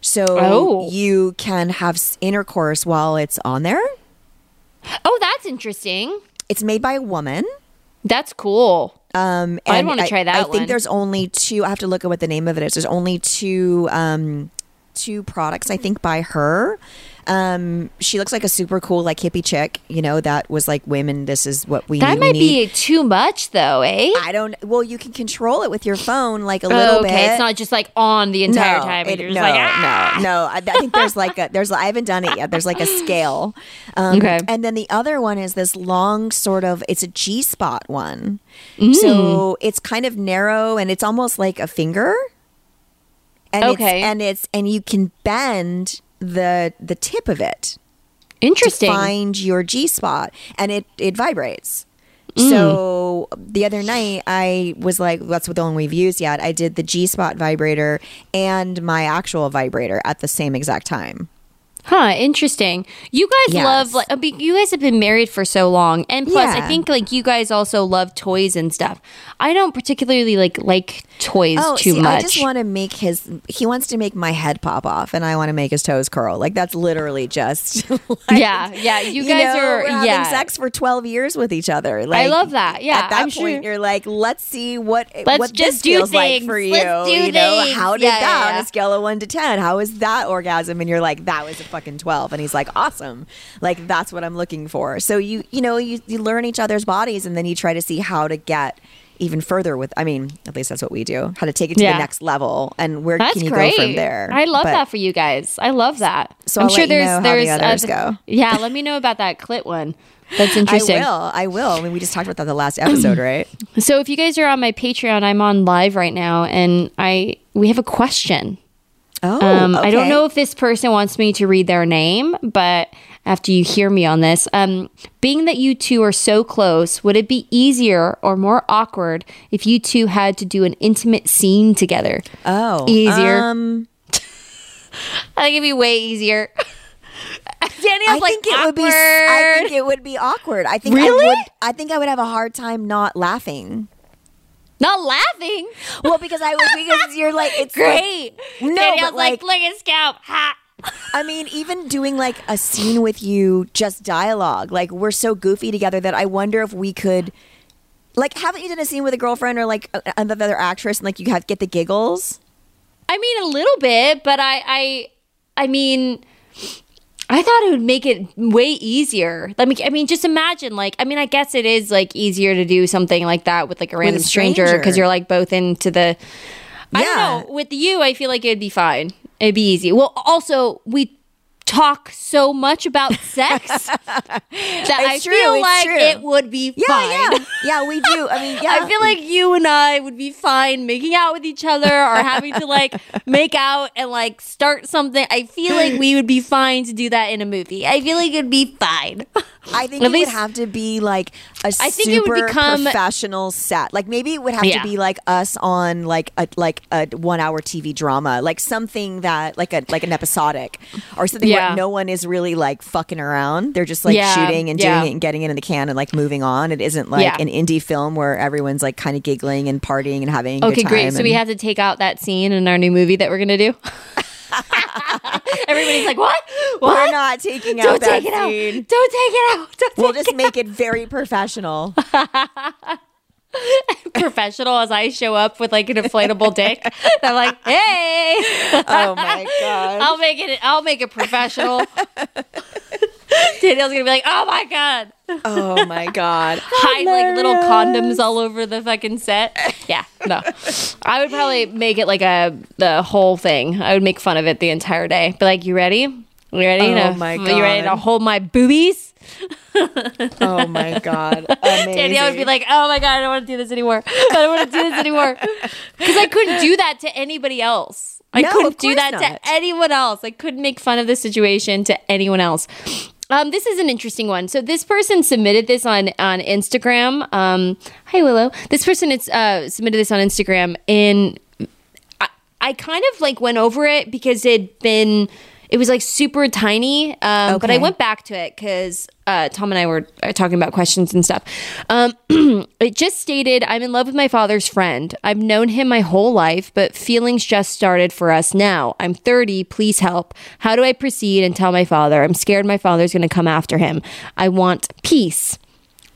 So Oh. you can have intercourse while it's on there. Oh, that's interesting. It's made by a woman. That's cool. Um, I'd wanna try that I think one. there's only two. I have to look at what the name of it is. There's only two, um, two products. I think by her. Um, she looks like a super cool, like hippie chick. You know, that was like women. This is what we. That might need. be too much, though, eh? I don't. Well, you can control it with your phone, like a Oh, little okay, bit. it's not just like on the entire time. And it- no, like, ah! no, no. I, I think there's like a there's I haven't done it yet. There's like a scale. Um, Okay. And then the other one is this long sort of it's a G spot one. Mm. So it's kind of narrow and it's almost like a finger. And Okay. It's, and it's and you can bend the the tip of it Interesting. to find your G spot and it it vibrates. Mm. So the other night I was like, that's what the only we've used yet. I did the G spot vibrator and my actual vibrator at the same exact time. Huh, interesting. You guys Yes. love like I mean, you guys have been married for so long, and plus, I think like you guys also love toys and stuff. I don't particularly like like toys oh, too Oh, see, much. I just want to make his. He wants to make my head pop off, and I want to make his toes curl. Like that's literally just. like, yeah, yeah. You guys know, are we're having yeah. sex for twelve years with each other. Like, I love that. Yeah, at that I'm point, sure- you're like, let's see what eh, Let's what just this do feels like for you. Let's do you know, how did Yeah, that yeah, on a scale of one to ten? How is that orgasm? And you're like, that was a fucking twelve. And he's like, awesome. Like that's what I'm looking for. So you you know you you learn each other's bodies, and then you try to see how to get. Even further with, I mean, at least that's what we do. How to take it to Yeah. the next level, and where That's can you great. go from there? I love But- that for you guys. I love that. So I'm I'll sure there's how the there's others uh, go. Yeah, let me know about that clit one. That's interesting. I will. I will. I mean, we just talked about that the last episode, right? So if you guys are on my Patreon, I'm on live right now, and I we have a question. Oh, Um, I don't know if this person wants me to read their name, but after you hear me on this, um, being that you two are so close, would it be easier or more awkward if you two had to do an intimate scene together? Oh, Easier. Um, I think it'd be way easier. Danielle's I like think it would be. I awkward. think it would be awkward. I think Really? I would. I think I would have a hard time not laughing. Not laughing. Well, because I would because you're like it's like- Great. No, Danielle's but, like, like- look at Scout. Ha. I mean, even doing like a scene with you, just dialogue. Like we're so goofy together that I wonder if we could. Like, haven't you done a scene with a girlfriend or like another actress, and like you have get the giggles? I mean, a little bit, but I, I, I mean, I thought it would make it way easier. Let me, I mean, just imagine, like, I mean, I guess it is like easier to do something like that with like a random stranger stranger. because you're like both into the. I don't know. With you, I feel like it'd be fine. It'd be easy. Well, also we talk so much about sex that I It's true, feel like true. it would be Yeah, fine. yeah, yeah. We do. I mean, yeah. I feel like you and I would be fine making out with each other or having to like make out and like start something. I feel like we would be fine to do that in a movie. I feel like it'd be fine. I think At it least- would have to be like a I think it would super become- professional set. Like maybe it would have Yeah. to be like us on like a like a one hour TV drama, like something that like a like an episodic or something Yeah. where no one is really like fucking around. They're just like Yeah, shooting and doing it and getting it in the can and like moving on. It isn't like an indie film where everyone's like kind of giggling and partying and having Okay, good time. great. So we have to take out that scene in our new movie that we're gonna do. Everybody's like, "What? What? We're not taking out Don't that take it out! Don't take it out! Don't We'll just make it very professional. professional as I show up with like an inflatable dick. I'm like, hey, oh my god. I'll make it. I'll make it professional. Danielle's gonna be like, oh my god, Oh my god. hide like little condoms all over the fucking set. Yeah, no, I would probably make it like a the whole thing. I would make fun of it the entire day. Be like, you ready? You ready? Oh to, my god. You ready to hold my boobies? Oh my god. Amazing. Danielle would be like, "Oh my god, I don't want to do this anymore. I don't want to do this anymore," because I couldn't do that to anybody else. I No, couldn't do that not. to anyone else. I couldn't make fun of the situation to anyone else. Um, this is an interesting one. So this person submitted this on on Instagram. Um, hi Willow. This person it's uh, submitted this on Instagram, and I, I kind of like went over it because it'd been it was like super tiny um, but i went back to it because uh, tom and i were uh, talking about questions and stuff. Um, it just stated i'm in love with my father's friend. I've known him my whole life but feelings just started for us now. I'm 30 please help. How do i proceed and tell my father? I'm scared my father's going to come after him. I want peace.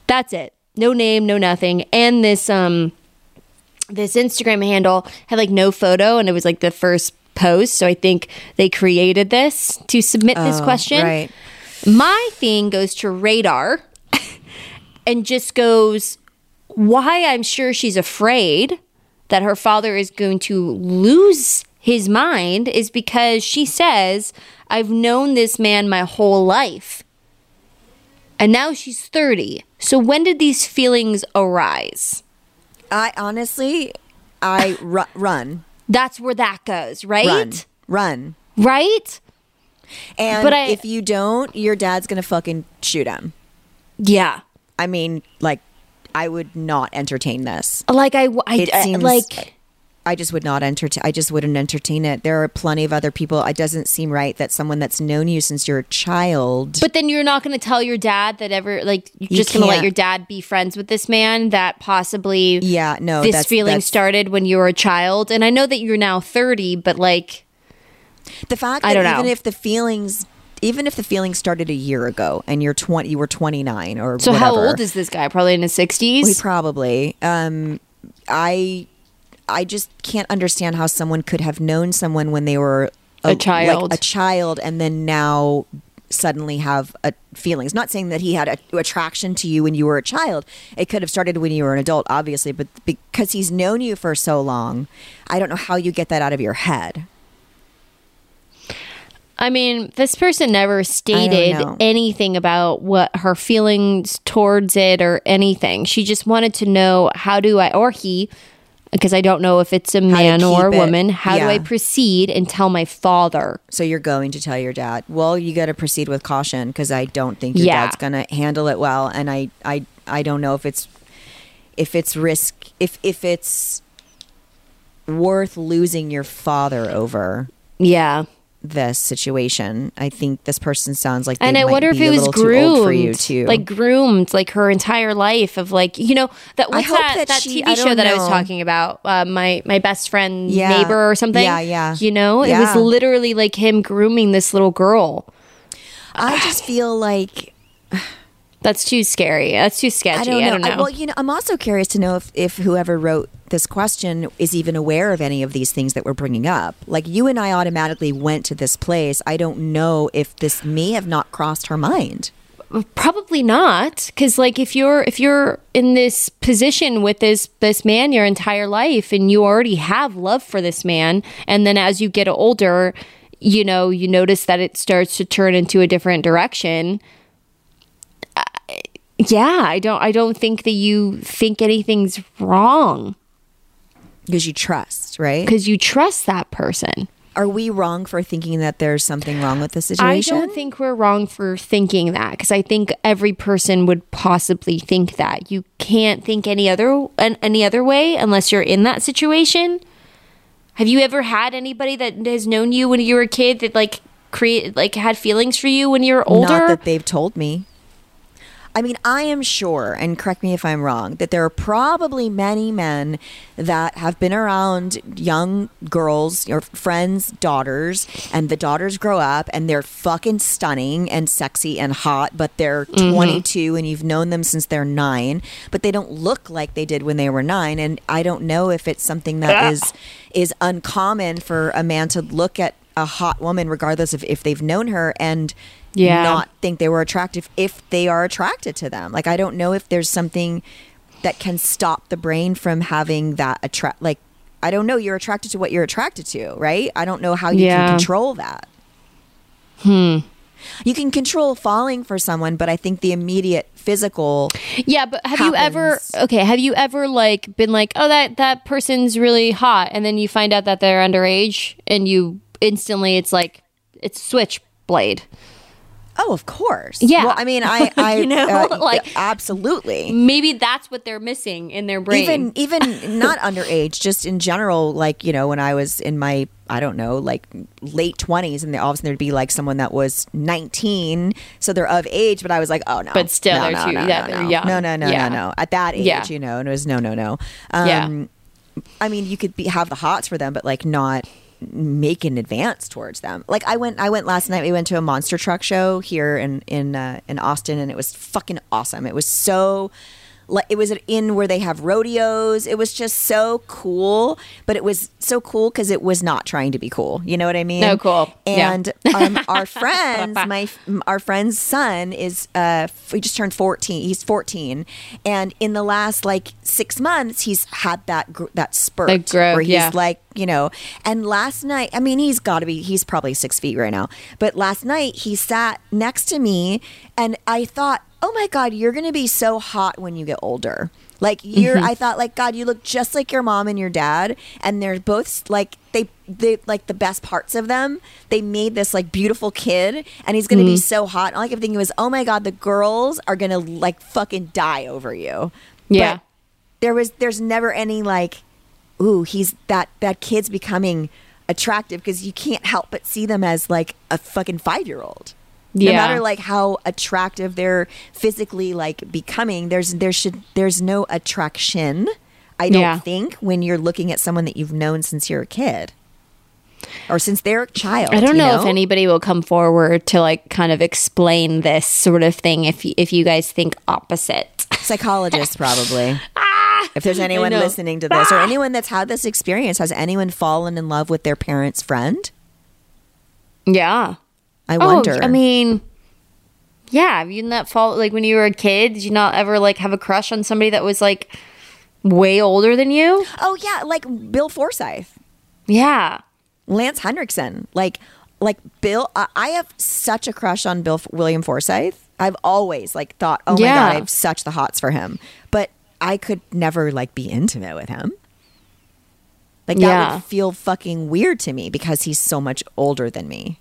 That's it. No name no nothing. And this um this Instagram handle had like no photo and it was like the first post. So I think they created this to submit this Oh, question. Right. My thing goes to radar and just goes, why I'm sure she's afraid that her father is going to lose his mind is because she says, I've known this man my whole life. And now she's 30. So when did these feelings arise? I honestly, I ru- run, That's where that goes, right? run, run. Right? And But I- if you don't, your dad's gonna fucking shoot him. Yeah. I mean, like, I would not entertain this. Like I, I, It seems like I just would not entertain. I just wouldn't entertain it. There are plenty of other people. It doesn't seem right that someone that's known you since you're a child. But then you're not going to tell your dad that ever like you're You just going to let your dad be friends with this man that possibly yeah, no, this that's, feeling that's- started when you were a child. And I know that you're now 30, but like The fact I that don't even know. if the feelings, even if the feelings started a year ago and you're twenty, you were twenty nine or so how old is this guy? Probably in his 60s. He probably. Um, I I just can't understand how someone could have known someone when they were A child. like a child, and then now suddenly have a feelings. Not saying that he had a attraction to you when you were a child. It could have started when you were an adult, obviously, but because he's known you for so long, I don't know how you get that out of your head. I mean, this person never stated anything about what her feelings towards it or anything. She just wanted to know how do I, or he, because I don't know if it's a man or a it. woman, how do I proceed and tell my father? So you're going to tell your dad. Well, you got to proceed with caution because I don't think your Yeah. dad's going to handle it well, and I, I, I don't know if it's, if it's risk, if if it's worth losing your father over. Yeah. This situation. I think this person sounds like they and I might wonder if it was groomed, for you too. like groomed, like her entire life of like you know that what's hope that that that, she- TV show don't that I was talking about? Uh, my my best friend Yeah. neighbor or something. Yeah, yeah. You know, it was literally like him grooming this little girl. I just feel like That's too scary. That's too sketchy. I don't know. I don't know. well, you know, I'm also curious to know if, if whoever wrote this question is even aware of any of these things that we're bringing up. Like you and I automatically went to this place. I don't know if this may have not crossed her mind. probably not because like if you're if you're in this position with this this man your entire life and you already have love for this man and then as you get older you know you notice that it starts to turn into a different direction I- yeah i don't i don't think that you think anything's wrong Because you trust, right? because you trust that person Are we wrong for thinking that there's something wrong with the situation? I don't think we're wrong for thinking that because I think every person would possibly think that. You can't think any other any other way unless you're in that situation. Have you ever had anybody that has known you when you were a kid that like create like had feelings for you when you were older? Not that they've told me. I mean, I am sure, and correct me if I'm wrong, that there are probably many men that have been around young girls, your friends' daughters, and the daughters grow up and they're fucking stunning and sexy and hot, but they're mm-hmm. 22 and you've known them since they're nine, but they don't look like they did when they were nine. And I don't know if it's something that is is uncommon for a man to look at a hot woman, regardless of if they've known her, and Yeah. not think they were attractive if they are attracted to them. Like I don't know if there's something that can stop the brain from having that attract like I don't know, you're attracted to what you're attracted to, right? I don't know how you Yeah. can control that. Hmm. You can control falling for someone, but I think the immediate physical Yeah, but have you ever okay, have you ever like been like, "Oh, that that person's really hot." And then you find out that they're underage and you instantly it's like it's switchblade. Oh, of course. Yeah. Well, I mean, I, I, You know, uh, like- absolutely. Maybe that's what they're missing in their brain. even even not underage just in general like you know when i was in my i don't know like late 20s and they, all of a sudden there'd be like someone that was 19 so they're of age but i was like oh no But still, no, they're no, too- no, yeah, no. young. no no no Yeah. no no at that age Yeah. you know and it was no no no um Yeah. i mean you could be have the hots for them but like not make an advance towards them. Like i went i went last night we went to a monster truck show here in in uh, in austin and it was fucking awesome. It was so it was an in where they have rodeos it was just so cool but it was so cool because it was not trying to be cool you know what i mean Oh, cool. Yeah. and um, our friends my our friend's son is uh he just turned 14 he's 14 and in the last like six months he's had that gr- that spurt growth, where he's yeah. like you know and last night i mean he's got to be he's probably six feet right now but last night he sat next to me and i thought oh my god you're gonna be so hot when you get older like you're Mm-hmm. i thought like god you look just like your mom and your dad and they're both like they they like the best parts of them they made this like beautiful kid and he's gonna be Mm-hmm. so hot and all i kept thinking was oh my god the girls are gonna like fucking die over you Yeah. But there was there's never any like ooh he's that that kid's becoming attractive because you can't help but see them as like a fucking five year old no Yeah. matter like how attractive they're physically like becoming there's there should there's no attraction i don't Yeah. think when you're looking at someone that you've known since you're a kid or since they're a child I don't you know, if anybody will come forward to like kind of explain this sort of thing if y- if you guys think opposite. psychologists probably ah! if there's anyone listening to this or ah! anyone that's had this experience has anyone fallen in love with their parents friend Yeah. Oh, i wonder Oh, I mean, yeah. Have you not fall like when you were a kid? Did you not ever like have a crush on somebody that was like way older than you? oh yeah like bill forsythe Yeah. Lance Henriksen, like like Bill. I I have such a crush on Bill William Forsythe. I've always like thought, oh my Yeah. god, I have such the hots for him. But I could never like be intimate with him. Like that Yeah. would feel fucking weird to me because he's so much older than me.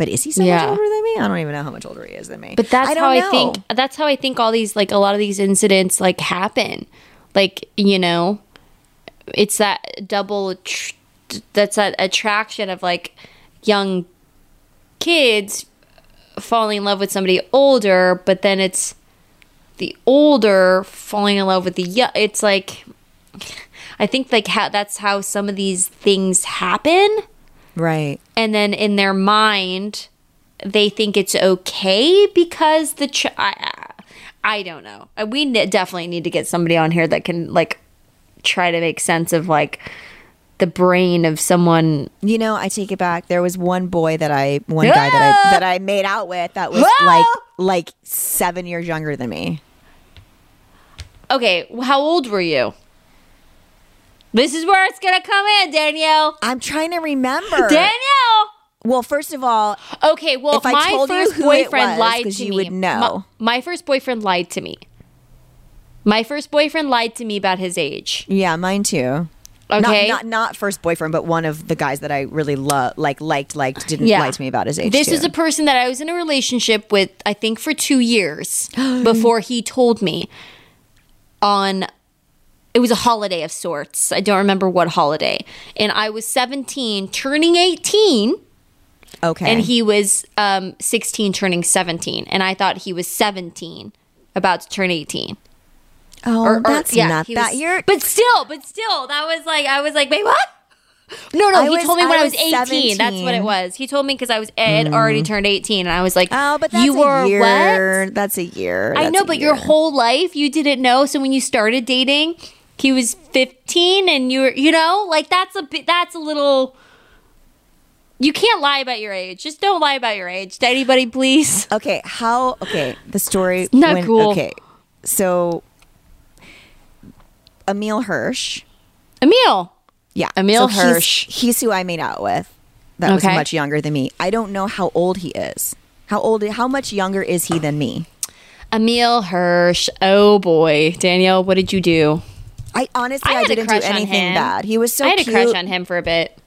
But is he so Yeah. much older than me? I don't even know how much older he is than me. But that's I how know. I think. That's how I think all these like a lot of these incidents like happen. Like you know, it's that double. Tr- that's that attraction of like young kids falling in love with somebody older, but then it's the older falling in love with the young. It's like I think like how that's how some of these things happen, Right. and then in their mind they think it's okay because the ch- I, I don't know. Uh, We ne- definitely need to get somebody on here that can like try to make sense of like the brain of someone You know, I take it back. There was one boy that I, one guy that I that I made out with that was like like seven years younger than me. Okay, how old were you? This is where it's gonna come in, Danielle. I'm trying to remember. Danielle. well, first of all, Okay, well, If I my told you first who it boyfriend was, lied to you me. would know. My, my first boyfriend lied to me. My first boyfriend lied to me about his age. yeah, mine too. Okay, Not, not not first boyfriend, but one of the guys that I really love, like liked, liked, didn't Yeah. lie to me about his age. This too. is a person that I was in a relationship with, I think, for two years before he told me on. It was a holiday of sorts. I don't remember what holiday. And I was 17, turning 18, okay. and he was um, 16, turning 17. And I thought he was 17, about to turn 18. oh, Or- or- that's yeah, not that. was- You're But still, but still, that was like, I was like, wait, what? No, no, I he was- told me when I I was, was 18. That's what it was. He told me because I was I had already turned 18, and I was like, oh, but that's you were a year. what? That's a year. I know, but your whole life you didn't know. So when you started dating, he was 15, and you were, you know, like that's a that's a little. You can't lie about your age. Just don't lie about your age to anybody, please. Okay, how? Okay, the story. not cool. Okay, so Emile Hirsch. Emile. Yeah, Emile he's- Hirsch. He's, who I made out with. That was much younger than me. I don't know how old he is. How old? How much younger is he than me? Emile Hirsch. Oh boy, Danielle, what did you do? I honestly, I I, didn't do anything bad. He was so I had cute. a crush on him for a bit.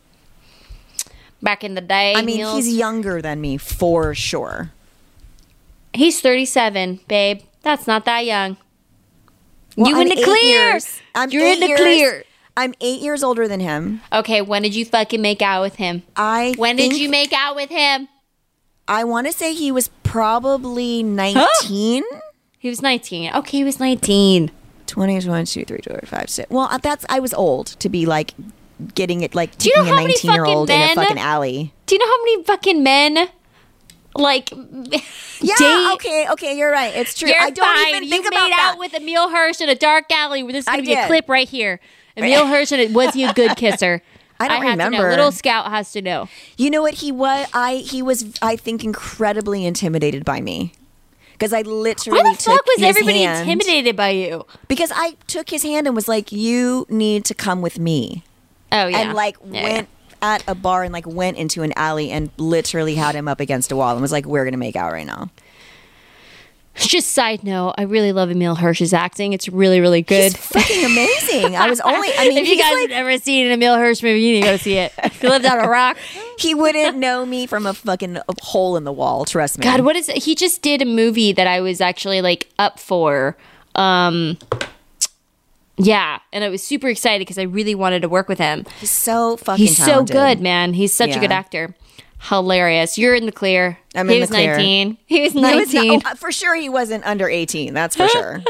Back in the day. I mean, he's younger than me for sure. He's 37, babe. That's not that young. Well, you in the clear. years- I'm You're in the years- clear. I'm eight years older than him. Okay, when did you fucking make out with him? I When did you make out with him? I want to say he was probably 19. He was 19. Okay, he was 19. 20, 1, 2, 3, 4, 5, 6. Well, uh, that's, I was old to be like getting it, like Do you know taking a how many 19 year old in fucking a fucking alley. Do you know how many fucking men like Yeah, date? okay, okay, you're right. It's true. You're I don't fine. even you think made about out with Emile Hirsch in a dark alley. This is gonna be a clip right here. Emile Hirsch, and it, was he a good kisser? I don't have to know. remember. Little Scout has to know. You know what he was? I he was I think incredibly intimidated by me. Because I literally Why the took fuck was his everybody hand- intimidated by you? Because I took his hand and was like, "You need to come with me," Oh yeah, and like Yeah, went at a bar and like went into an alley and literally had him up against a wall and was like, "We're gonna make out right now." Just side note, I really love Emile Hirsch's acting. It's really, really good. He's fucking amazing. I was only. I mean, if you guys like, have never seen an Emile Hirsch movie, you need to go see it. You lived on a rock. he wouldn't know me from a fucking hole in the wall. Trust me. God, what is it? He just did a movie that I was actually like up for. Um yeah, and I was super excited because I really wanted to work with him. He's so fucking. Good. He's so good, man. He's such a good actor. Hilarious. You're in the clear. I'm he in was the clear. 19. He was 19. He 19. was not- oh, for sure, he wasn't under eighteen. That's for sure.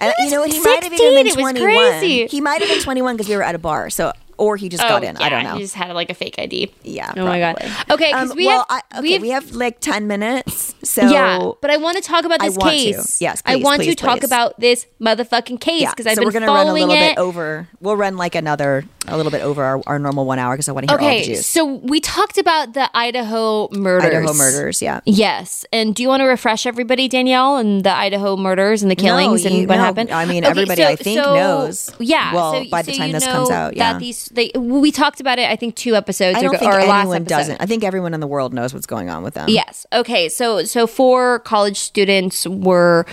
And you know what? He might have even been 21. crazy. He might have been 21 because we were at a bar. So, or he just got in. I don't know. Oh, He just had like a fake ID. Yeah. Oh my god. Okay, because Um, we well, have I, we okay, have we have like 10 minutes. So yeah, but I want to talk about I this want to. case. Yes, I want please, to talk please. about this motherfucking case yeah. because I've so been we're gonna run a following little it. bit over. We'll run like another, a little bit over our, our normal one hour because I want to hear all the Okay, juice. so we talked about the Idaho murders. Idaho murders. Yeah. Yes, and do you want to refresh everybody, Danielle, and the Idaho murders and the killings No, and what no, happened? I mean, everybody, I think, knows. Yeah. Well, so, by the so time this comes out, yeah. That these they we talked about it. I think two episodes I don't think or anyone doesn't. I think everyone in the world knows what's going on with them. Yes. Okay. So so four college students were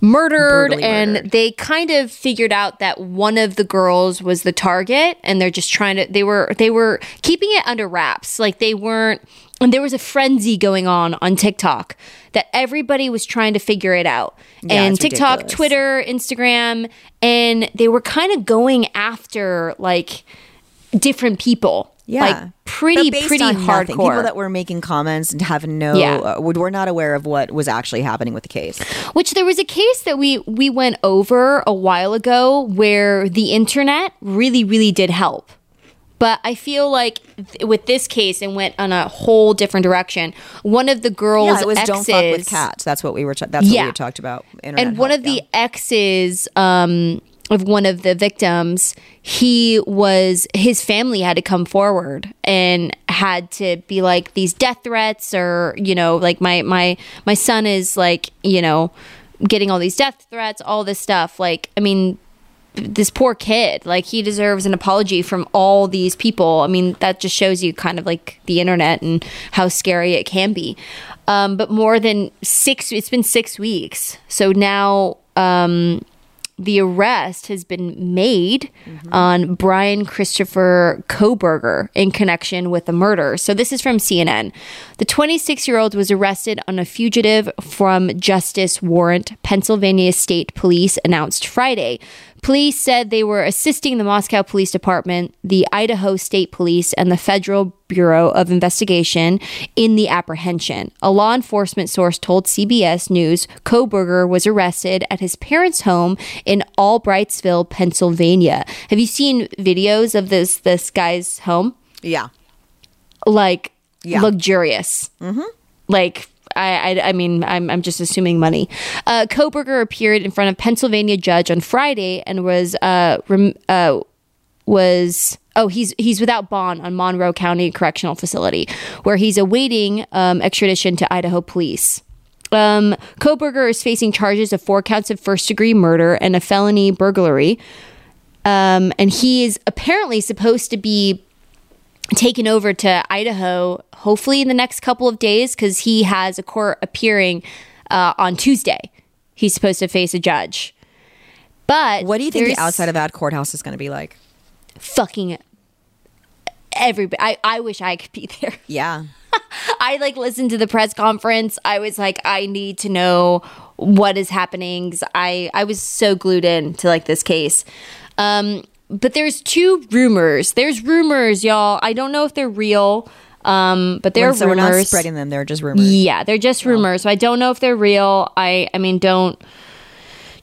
murdered, Brutally and murdered. they kind of figured out that one of the girls was the target, and they're just trying to. They were they were keeping it under wraps, like they weren't. And there was a frenzy going on on TikTok that everybody was trying to figure it out. Yeah, and TikTok, ridiculous. Twitter, Instagram, and they were kind of going after like different people. Yeah, like pretty pretty hardcore. nothing. People that were making comments and have no, Yeah. uh, would were not aware of what was actually happening with the case. Which there was a case that we we went over a while ago where the internet really really did help. But I feel like th- with this case, it went on a whole different direction. One of the girls' Yeah, it was exes, don't fuck with cats. That's what we were. T- that's what we talked about. Internet and one help, of the yeah. exes um, of one of the victims, he was his family had to come forward and had to be like these death threats, or you know, like my my my son is like you know getting all these death threats, all this stuff. Like, I mean. This poor kid, like he deserves an apology from all these people. I mean, that just shows you kind of like the internet and how scary it can be. Um, but more than six, it's been six weeks. So now um, the arrest has been made on Bryan Christopher Kohberger in connection with the murder. So this is from CNN. The 26 year old was arrested on a fugitive from justice warrant, Pennsylvania State Police announced Friday. Police said they were assisting the Moscow Police Department, the Idaho State Police, and the Federal Bureau of Investigation in the apprehension. A law enforcement source told CBS News Kohberger was arrested at his parents' home in Albrightsville, Pennsylvania. Have you seen videos of this this guy's home? yeah. Like Yeah. luxurious. Mm-hmm. Like I, I, I mean, I'm, I'm just assuming money. Uh, Kohberger appeared in front of Pennsylvania judge on Friday and was uh, rem, uh, was oh he's he's without bond on Monroe County Correctional Facility, where he's awaiting um, extradition to Idaho police. Um, Kohberger is facing charges of four counts of first degree murder and a felony burglary. Um, and he is apparently supposed to be taken over to Idaho, hopefully in the next couple of days, because he has a court appearing uh, on Tuesday. He's supposed to face a judge. But What do you think the outside of that courthouse is going to be like? fucking everybody? I, I wish I could be there. Yeah. I like listened to the press conference. I was like, I need to know what is happening. I I was so glued in to like this case. Um, but there's two rumors. There's rumors, y'all. I don't know if they're real. Um, but they're so we're not rumors. spreading them. They're just rumors. Yeah, they're just rumors. So I don't know if they're real. I I mean, don't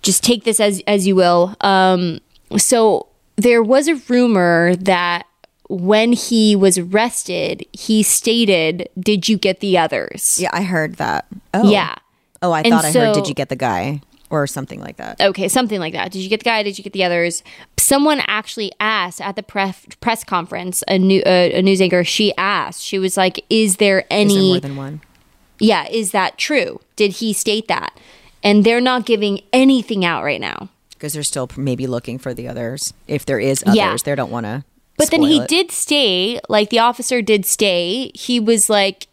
just take this as as you will. Um, so there was a rumor that when he was arrested, he stated, "Did you get the others?" Yeah, I heard that. Oh. Yeah. Oh, I And thought I heard. Did you get the guy or something like that? Okay, something like that. Did you get the guy? Did you get the others? Someone actually asked at the press press conference. A new uh, a news anchor. She asked. She was like, "Is there any?" there more than one? yeah, is that true? Did he state that? And they're not giving anything out right now. Because they're still maybe looking for the others. If there is others, Yeah. they don't want to. But then he did stay, like the officer did stay. He was like,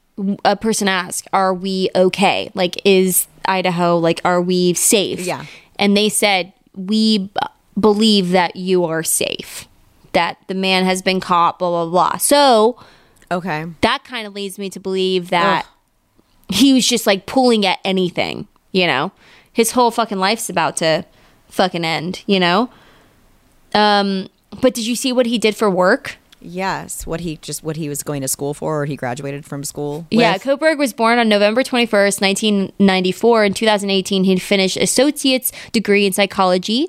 a person asked, Are we okay? Like, is Idaho, like, are we safe? Yeah. And they said, We b- believe that you are safe, that the man has been caught, blah, blah, blah. So Okay. that kind of leads me to believe that he was just like pulling at anything, you know? His whole fucking life's about to fucking end, you know? Um, but did you see what he did for work? Yes. What he just what he was going to school for, or he graduated from school. Yeah, with? Koberg was born on November 21st, 1994. In 2018, he finished associate's degree in psychology.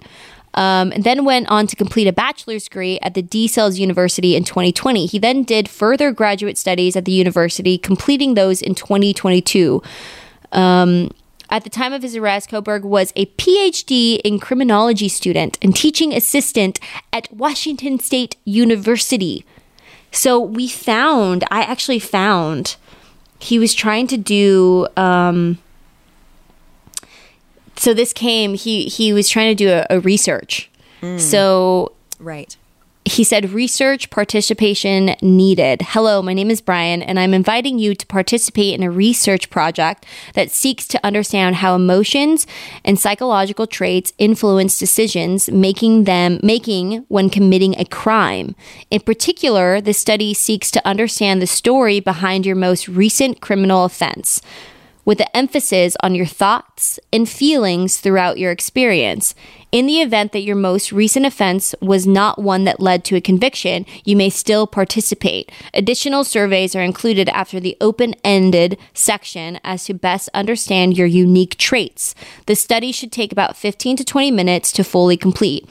Um, and then went on to complete a bachelor's degree at the DeSales University in 2020. He then did further graduate studies at the university, completing those in 2022. Um, at the time of his arrest, Koberg was a PhD in criminology student and teaching assistant at Washington State University. So we found, I actually found, he was trying to do. Um, so this came. He he was trying to do a, a research. So right. He said research participation needed. Hello, my name is Bryan, and I'm inviting you to participate in a research project that seeks to understand how emotions and psychological traits influence decisions, making them making when committing a crime. In particular, the study seeks to understand the story behind your most recent criminal offense. with the emphasis on your thoughts and feelings throughout your experience. In the event that your most recent offense was not one that led to a conviction, you may still participate. Additional surveys are included after the open ended section as to best understand your unique traits. The study should take about 15 to 20 minutes to fully complete.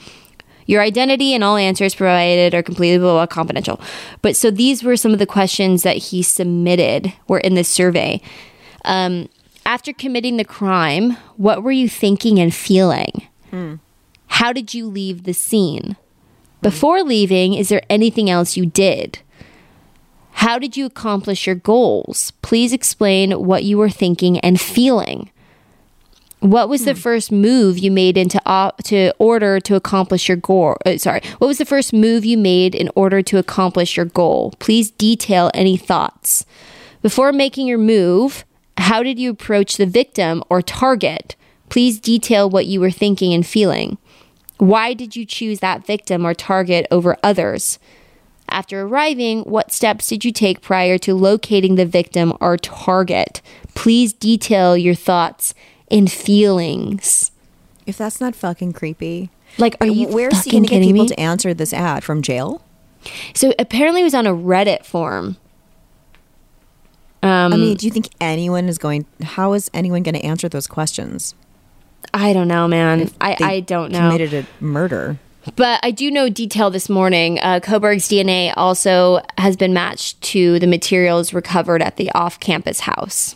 Your identity and all answers provided are completely blah, blah, confidential. But so these were some of the questions that he submitted were in this survey. Um, after committing the crime, what were you thinking and feeling? How did you leave the scene? Before leaving, is there anything else you did? How did you accomplish your goals? Please explain what you were thinking and feeling. What was the first move you made into to order to accomplish your goal? Uh, sorry, what was the first move you made in order to accomplish your goal? Please detail any thoughts. Before making your move, how did you approach the victim or target? Please detail what you were thinking and feeling. Why did you choose that victim or target over others? After arriving, what steps did you take prior to locating the victim or target? Please detail your thoughts and feelings. If that's not fucking creepy. Like, are you Where's he to get people me? to answer this ad from jail? So apparently, it was on a Reddit forum. Um, I mean, do you think anyone is going? How is anyone going to answer those questions? I don't know, man. I, I don't know. Committed a murder. But I do know detail this morning. Uh, Kohberger's DNA also has been matched to the materials recovered at the off campus house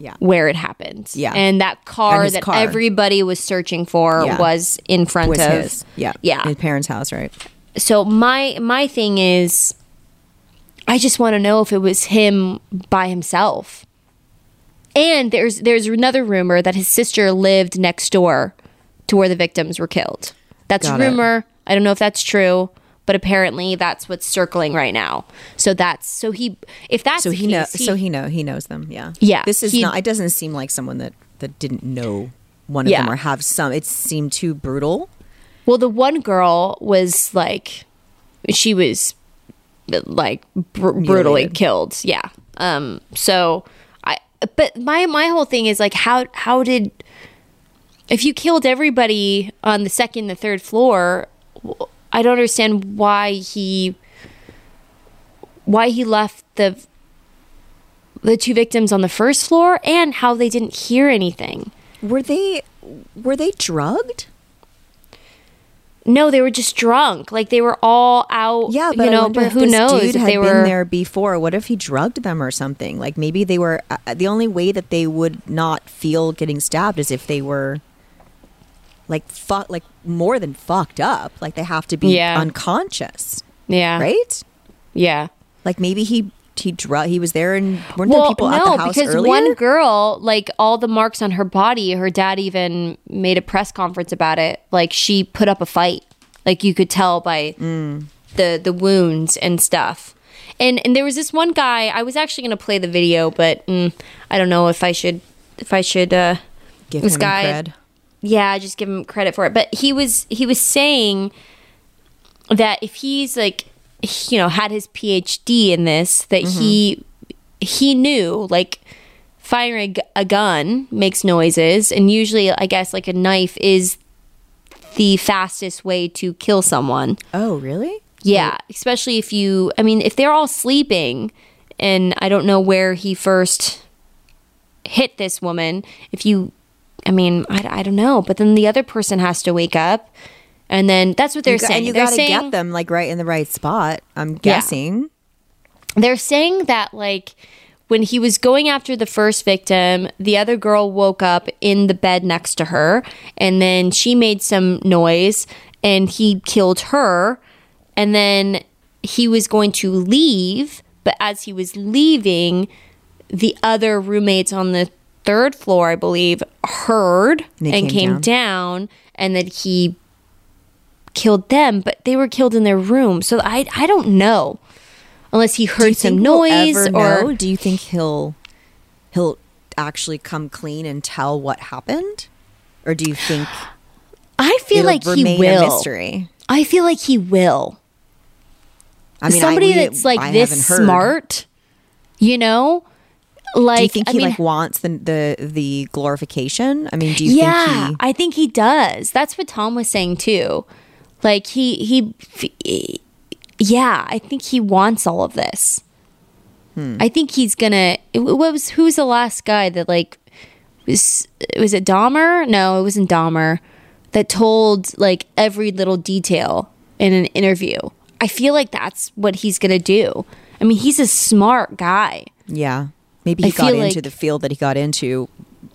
Yeah. where it happened. Yeah. And that car And that car. everybody was searching for Yeah. was in front Was of his. Yeah. Yeah. His parents' house, right? So my my thing is I just want to know if it was him by himself. And there's there's another rumor that his sister lived next door to where the victims were killed. That's Got a it. rumor. I don't know if that's true, but apparently that's what's circling right now. So that's so he if that's So he knows. So he know. He knows them. Yeah. Yeah, This is he- not. It doesn't seem like someone that that didn't know one of Yeah. them or have some. It seemed too brutal. Well, the one girl was like, she was like br- brutally killed. Yeah. Um. So but my my whole thing is like, how how did if you killed everybody on the second, the third floor, i don't understand why he why he left the the two victims on the first floor and how they didn't hear anything. Were they? Were they drugged? No, they were just drunk. Like they were all out. Yeah, but you know, but who knows dude if had they been were there before. What if he drugged them or something? Like maybe they were. Uh, the only way that they would not feel getting stabbed is if they were like fuck, like more than fucked up. Like they have to be Yeah. unconscious, Yeah. right? Yeah. Like maybe he he drug. He was there and weren't there Well, people at the house because earlier? one girl, like all the marks on her body, her dad even made a press conference about it. Like she put up a fight. Like you could tell by Mm. the the wounds and stuff. And and there was this one guy. I was actually going to play the video, but mm, I don't know if I should if I should. uh Give this him guy- cred. yeah just give him credit for it but he was he was saying that if he's like you know had his phd in this that mm-hmm. he he knew like firing a, gun makes noises and usually i guess like a knife is the fastest way to kill someone Oh, really? yeah, especially if you, I mean, if they're all sleeping and I don't know where he first hit this woman, if you, I mean, I, I don't know, but then the other person has to wake up. And then that's what they're got- saying. and you got to get them like right in the right spot. I'm guessing. they're saying that like when he was going after the first victim, the other girl woke up in the bed next to her and then she made some noise and he killed her and then he was going to leave, but as he was leaving, the other roommates on the third floor, I believe, heard They and came came down and that he killed them, but they were killed in their room. So I I don't know. Unless he heard some we'll noise ever or know? do you think he'll he'll actually come clean and tell what happened, or do you think I feel like he will. mystery? I feel like he will. I mean, I- Somebody we- that's like I this smart, you know, Like, do you think I he mean, like wants the the the glorification? I mean, do you yeah, think he? I think he does. That's what Tom was saying too. Like he he, yeah, I think he wants all of this. Hmm. I think he's gonna. What was who was the last guy that like was was it Dahmer? No, it wasn't Dahmer. That told like every little detail in an interview. I feel like that's what he's gonna do. I mean, he's a smart guy. Yeah, maybe he I got into like- the field that he got into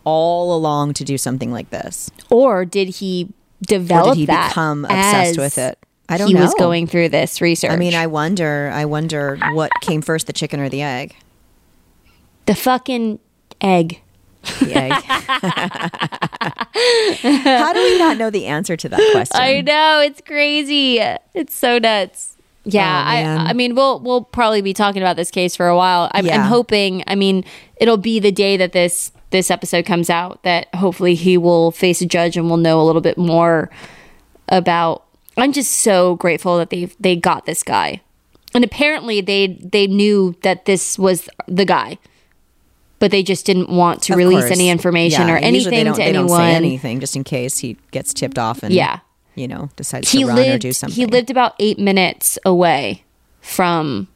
all along to do something like this, Or did he develop did he that become obsessed with it? I don't know. he know. was going through this research. I mean, I wonder. I wonder what came first, the chicken or the egg? the fucking egg. The egg. How do we not know the answer to that question? I know it's crazy. It's so nuts. Oh, yeah, Oh. I I mean we'll we'll probably be talking about this case for a while. I'm, I'm hoping. I mean, it'll be the day that this this episode comes out that hopefully he will face a judge and we'll know a little bit more about. I'm just so grateful that they they got this guy, and apparently they they knew that this was the guy, but they just didn't want to Of release course. any information Yeah, or anything to anyone. Don't say anything just in case he gets tipped off and Yeah. you know decides he to run lived or do something. he lived about eight minutes away from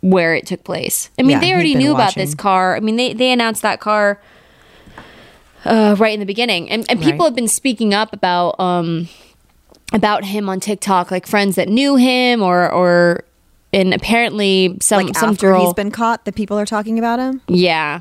where it took place. I mean Yeah, they already knew about this car. I mean they, they announced that car uh, right in the beginning. And, and people Right. have been speaking up about um about him on tiktok like friends that knew him or or and apparently some like some girl he's been caught, the people are talking about him, yeah.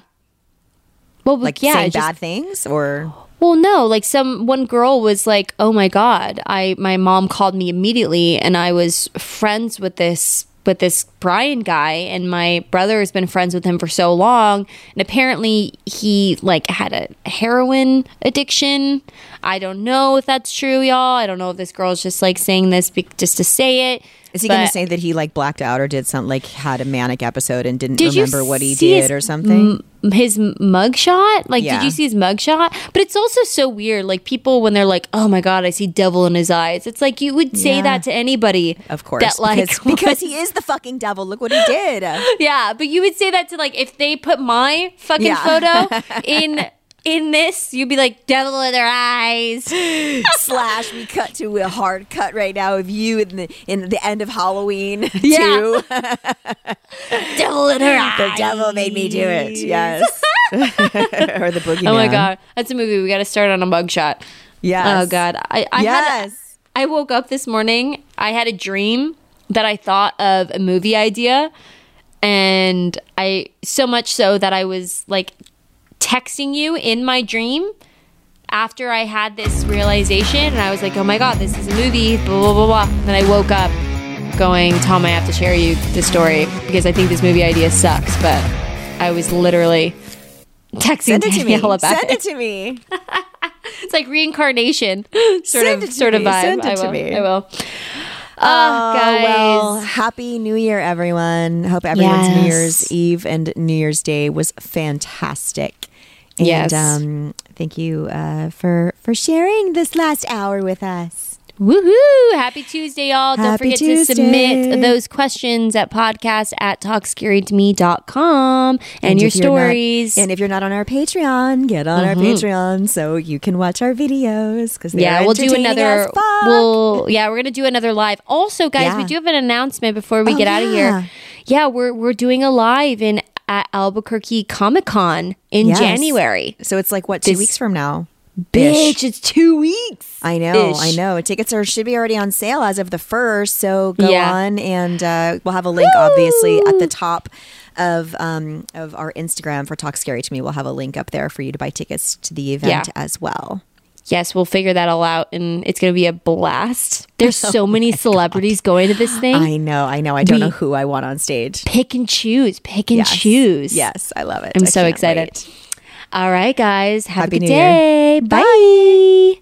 Well like yeah just- bad things, or? Well, no, like some one girl was like, "Oh my god, I my mom called me immediately and I was friends with this with this Bryan guy and my brother has been friends with him for so long and apparently he like had a heroin addiction. I don't know if that's true, y'all. I don't know if this girl's just like saying this be- just to say it. is he going to say that he like blacked out or did something like had a manic episode and didn't Did remember what he did his or something? m- his mugshot? Like, Yeah. did you see his mugshot? But it's also so weird. Like, people when they're like, "Oh my god, I see devil in his eyes," it's like you would say Yeah. that to anybody, of course, That like, because, because he is the fucking devil. Look what he did. yeah. But you would say that to like if they put my fucking Yeah. photo in in this, you'd be like, "Devil in their eyes." Slash, we cut to a hard cut right now of you in the in the end of Halloween. Yeah. too. devil in her eyes. the devil made me do it. Yes. or the boogeyman. Oh my god, that's a movie. We got to start on a mugshot. Yes. Oh god, I, I had Yes. I woke up this morning. I had a dream that I thought of a movie idea, and I so much so that I was like texting you in my dream after I had this realization, and I was like, "Oh my god, this is a movie." Blah blah blah blah. Then I woke up going, "Tom, I have to share you the story because I think this movie idea sucks." But I was literally texting Send it to me. Danielle about Send it. it to me. It's like reincarnation, sort Send of sort of vibe. Send it I to me. I will. Oh, guys. well, happy New Year, everyone. Hope everyone's New Year's Eve and New Year's Day was fantastic. And Yes. um, thank you uh, for for sharing this last hour with us. Woohoo! Happy Tuesday, y'all. Don't Happy forget to submit those questions at podcast at talkscarytome.com and, your if you're not- stories. and if you're not on our Patreon, get on our Patreon so you can watch our videos because yeah, we'll do another. We'll yeah, we're gonna do another live. Also, guys, we do have an announcement before we Oh, get out of here. Yeah, we're we're doing a live in at Albuquerque Comic Con in Yes. January. So it's like what two This- weeks from now. Bitch, it's two weeks. I know, Ish. I know. Tickets are should be already on sale as of the first. So go Yeah. on, and uh, we'll have a link, obviously, at the top of um, of our Instagram for Talk Scary to Me. We'll have a link up there for you to buy tickets to the event Yeah. as well. Yes, we'll figure that all out, and it's going to be a blast. There's oh so many celebrities going to this thing. I know, I know. I don't We- know who I want on stage. Pick and choose, pick and Yes. choose. Yes, I love it. I'm I so excited. wait. All right, guys. Have Happy a good New Year. day. Bye.